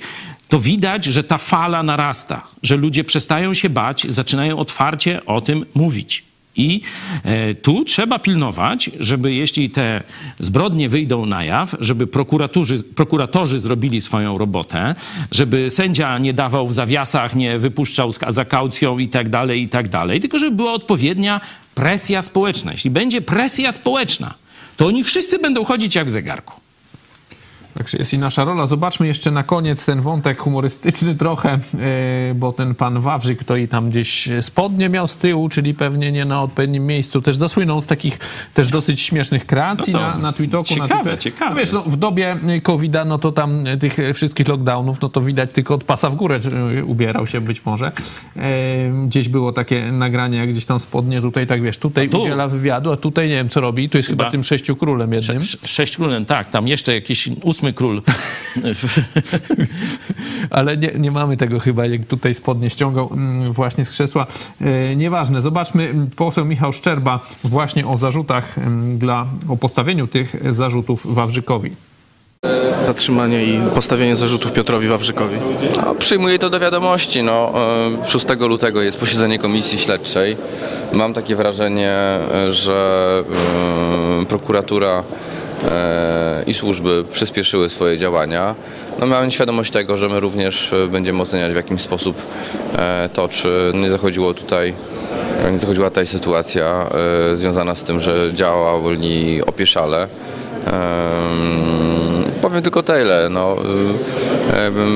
to widać, że ta fala narasta, że ludzie przestają się bać, zaczynają otwarcie o tym mówić. I e, tu trzeba pilnować, żeby jeśli te zbrodnie wyjdą na jaw, żeby prokuratorzy, prokuratorzy zrobili swoją robotę, żeby sędzia nie dawał w zawiasach, nie wypuszczał za kaucją i tak dalej, i tak dalej, tylko żeby była odpowiednia presja społeczna. Jeśli będzie presja społeczna, to oni wszyscy będą chodzić jak w zegarku. Także jest i nasza rola. Zobaczmy jeszcze na koniec ten wątek humorystyczny trochę, yy, bo ten pan Wawrzyk to i tam gdzieś spodnie miał z tyłu, czyli pewnie nie na odpowiednim miejscu. Też zasłynął z takich też dosyć śmiesznych kreacji No na, na TikToku. ciekawe, na Twitterze. ciekawe. No wiesz, no, w dobie COVID-a, no to tam tych wszystkich lockdownów, no to widać tylko od pasa w górę y, ubierał się być może. Yy, gdzieś było takie nagranie, jak gdzieś tam spodnie, tutaj tak wiesz, tutaj tu? udziela wywiadu, a tutaj nie wiem co robi. Tu jest chyba, Chyba- tym sześciu królem jednym. Sze- Sześć królem, tak, tam jeszcze jakiś ósmy król. Ale nie, nie mamy tego chyba, jak tutaj spodnie ściągał mm, właśnie z krzesła. E, nieważne, zobaczmy, mm, poseł Michał Szczerba właśnie o zarzutach mm, dla, o postawieniu tych zarzutów Wawrzykowi. Zatrzymanie i postawienie zarzutów Piotrowi Wawrzykowi. No, przyjmuję to do wiadomości. No, e, 6 lutego jest posiedzenie komisji śledczej. Mam takie wrażenie, e, że e, prokuratura e, i służby przyspieszyły swoje działania. No, mam świadomość tego, że my również e, będziemy oceniać w jakim sposób e, to, czy nie zachodziło tutaj nie zachodziła tutaj sytuacja e, związana z tym, że działali opieszale. Powiem tylko tyle. No,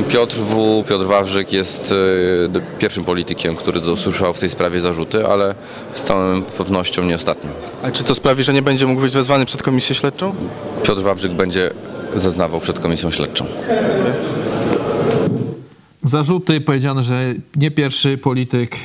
Piotr W., Piotr Wawrzyk jest d- pierwszym politykiem, który usłyszał w tej sprawie zarzuty, ale z całą pewnością nie ostatnim. Ale czy to sprawi, że nie będzie mógł być wezwany przed komisję śledczą? Piotr Wawrzyk będzie zeznawał przed komisją śledczą. Zarzuty, powiedziano, że nie pierwszy polityk,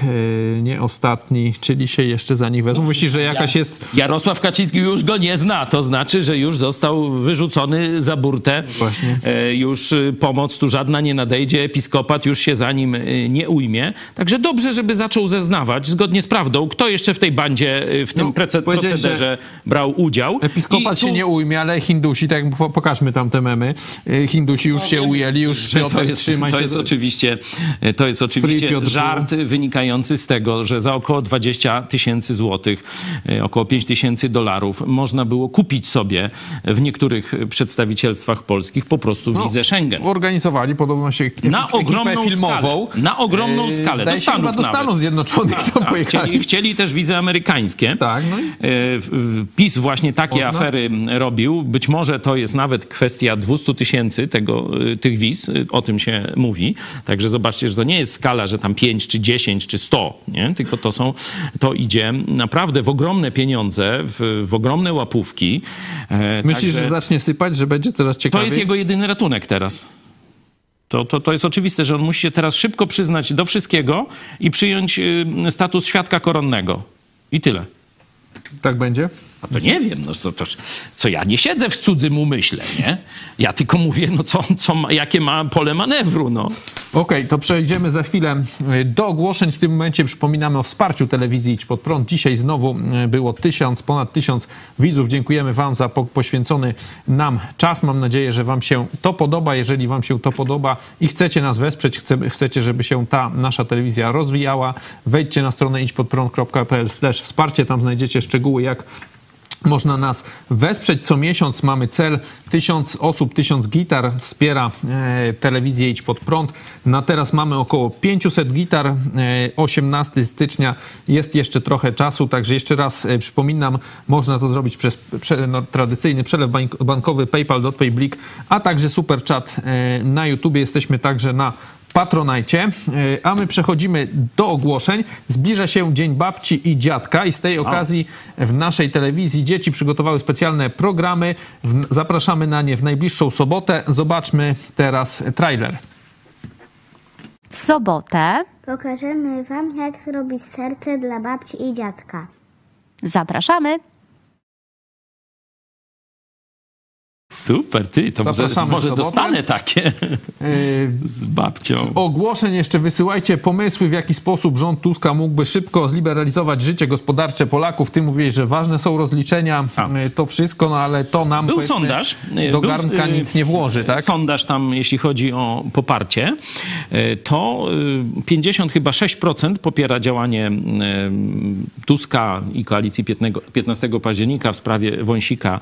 e, nie ostatni, czyli się jeszcze za nich wezmą. Myślisz, że jakaś jest... Jarosław Kaczyński już go nie zna, to znaczy, że już został wyrzucony za burtę. Właśnie. E, Już y, pomoc tu żadna nie nadejdzie, episkopat już się za nim y, nie ujmie. Także dobrze, żeby zaczął zeznawać zgodnie z prawdą, kto jeszcze w tej bandzie, y, w tym No, procederze brał udział. Episkopat tu- się nie ujmie, ale Hindusi, tak pokażmy tam te memy, Hindusi już się ujęli, już Piotr to jest, trzymaj to się... jest za- oczywiście, to jest oczywiście żart wynikający z tego, że za około 20 tysięcy złotych, e, około 5 tysięcy dolarów można było kupić sobie w niektórych przedstawicielstwach polskich po prostu No, wizę Schengen. Organizowali podobno się Na ogromną filmową. skalę. Na ogromną E, skalę. Do się chyba Stanów do nawet. Stanów Zjednoczonych tam Tak, pojechali. chcieli, chcieli też wizy amerykańskie. Tak, no E, PiS właśnie takie Można? afery robił. Być może to jest nawet kwestia 200 tysięcy tych wiz, o tym się mówi. Także zobaczcie, że to nie jest skala, że tam 5 czy 10 czy 100, nie? tylko to są, to idzie naprawdę w ogromne pieniądze, w, w ogromne łapówki. E, Myślisz, także że zacznie sypać, że będzie coraz To ciekawiej? jest jego jedyny ratunek teraz. To, to, to jest oczywiste, że on musi się teraz szybko przyznać do wszystkiego i przyjąć y, status świadka koronnego. I tyle. Tak będzie? A to nie wiem, no to, to, co ja nie siedzę w cudzym umyśle, nie? Ja tylko mówię, no co, co ma, jakie ma pole manewru, no. Okej, to przejdziemy za chwilę y, do ogłoszeń. W tym momencie przypominamy o wsparciu telewizji Idź Pod Prąd. Dzisiaj znowu y, było tysiąc, ponad tysiąc widzów. Dziękujemy Wam za po, poświęcony nam czas. Mam nadzieję, że Wam się to podoba. Jeżeli Wam się to podoba i chcecie nas wesprzeć, chce, chcecie, żeby się ta nasza telewizja rozwijała, wejdźcie na stronę idźpodprąd.pl wsparcie. Tam znajdziecie szczegóły, jak można nas wesprzeć. Co miesiąc mamy cel 1000 osób, 1000 gitar wspiera e, telewizję Idź Pod Prąd. Na teraz mamy około 500 gitar. E, 18 stycznia jest jeszcze trochę czasu, także jeszcze raz e, przypominam, można to zrobić przez prze, no, tradycyjny przelew bank, bankowy PayPal, Blik, a także super chat e, na YouTube. Jesteśmy także na Patronajcie, Y, a my przechodzimy do ogłoszeń. Zbliża się Dzień Babci i Dziadka i z tej okazji w naszej telewizji dzieci przygotowały specjalne programy. Zapraszamy na nie w najbliższą sobotę. Zobaczmy teraz trailer. W sobotę Pokażemy Wam, jak zrobić serce dla babci i dziadka. zapraszamy. Super, ty, to może, Zapraszamy może dostanę takie Y, z babcią. ogłoszeń jeszcze wysyłajcie pomysły, w jaki sposób rząd Tuska mógłby szybko zliberalizować życie gospodarcze Polaków. Ty mówiłeś, że ważne są rozliczenia, y, to wszystko, no ale to nam Był sondaż. y, do był, garnka nic nie włoży, tak? Sondaż tam, jeśli chodzi o poparcie, to y, 50 chyba 6% popiera działanie Tuska i koalicji 15 15 października w sprawie Wąsika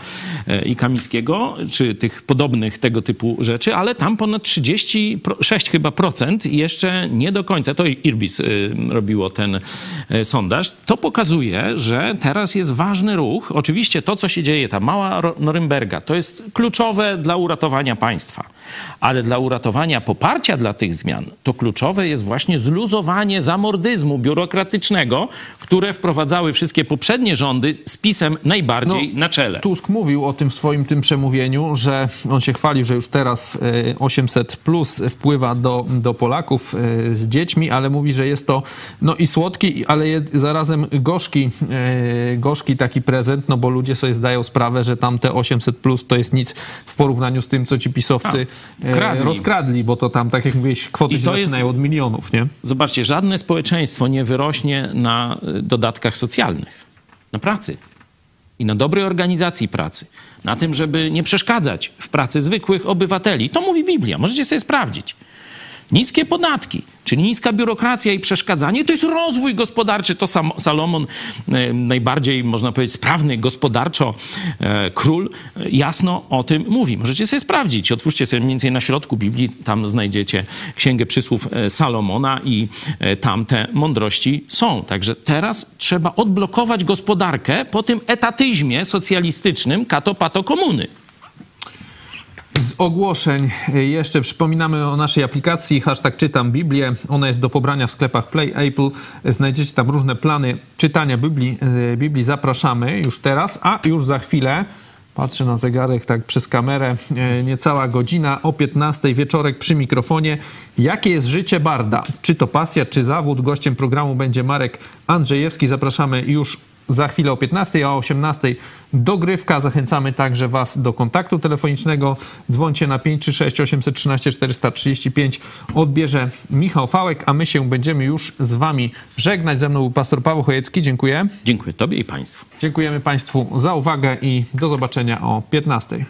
i Kamińskiego. Czy tych podobnych tego typu rzeczy, ale tam ponad 36 chyba procent jeszcze nie do końca, to Irbis y, robiło ten y, sondaż, to pokazuje, że teraz jest ważny ruch. Oczywiście to, co się dzieje, ta mała Norymberga, to jest kluczowe dla uratowania państwa, ale dla uratowania poparcia dla tych zmian, to kluczowe jest właśnie zluzowanie zamordyzmu biurokratycznego, które wprowadzały wszystkie poprzednie rządy z PiSem najbardziej na czele. Tusk mówił o tym w swoim tym przemówieniu, że on się chwalił, że już teraz e, 800 plus wpływa do, do Polaków e, z dziećmi, ale mówi, że jest to no i słodki, ale zarazem gorzki, e, gorzki taki prezent, no bo ludzie sobie zdają sprawę, że tam te 800 plus to jest nic w porównaniu z tym, co ci pisowcy A, e, kradli. rozkradli, bo to tam, tak jak mówiłeś, kwoty się to jest- zaczynają od milionów, nie? Zobaczcie, żadne społeczeństwo nie wyrośnie na dodatkach socjalnych, na pracy i na dobrej organizacji pracy, na tym, żeby nie przeszkadzać w pracy zwykłych obywateli. To mówi Biblia, możecie sobie sprawdzić. Niskie podatki, czyli niska biurokracja i przeszkadzanie, to jest rozwój gospodarczy. To sam Salomon, e, najbardziej, można powiedzieć, sprawny gospodarczo e, król, e, jasno o tym mówi. Możecie sobie sprawdzić. Otwórzcie sobie mniej więcej na środku Biblii, tam znajdziecie Księgę Przysłów Salomona i tam te mądrości są. Także teraz trzeba odblokować gospodarkę po tym etatyzmie socjalistycznym kato-pato komuny. Z ogłoszeń jeszcze przypominamy o naszej aplikacji hashtag czytam Biblię. Ona jest do pobrania w sklepach Play, Apple. Znajdziecie tam różne plany czytania Biblii. y, Biblii zapraszamy już teraz, a już za chwilę Patrzę na zegarek tak przez kamerę, y, niecała godzina o 15 wieczorek przy mikrofonie. Jakie jest życie Barda? Czy to pasja, czy zawód? Gościem programu będzie Marek Andrzejewski. Zapraszamy już za chwilę o 15, a o 18 dogrywka. Zachęcamy także Was do kontaktu telefonicznego. Dzwońcie na 536 813 435. Odbierze Michał Fałek, a my się będziemy już z Wami żegnać. Ze mną był pastor Paweł Chojecki. Dziękuję. Dziękuję Tobie i Państwu. Dziękujemy Państwu za uwagę i do zobaczenia o 15.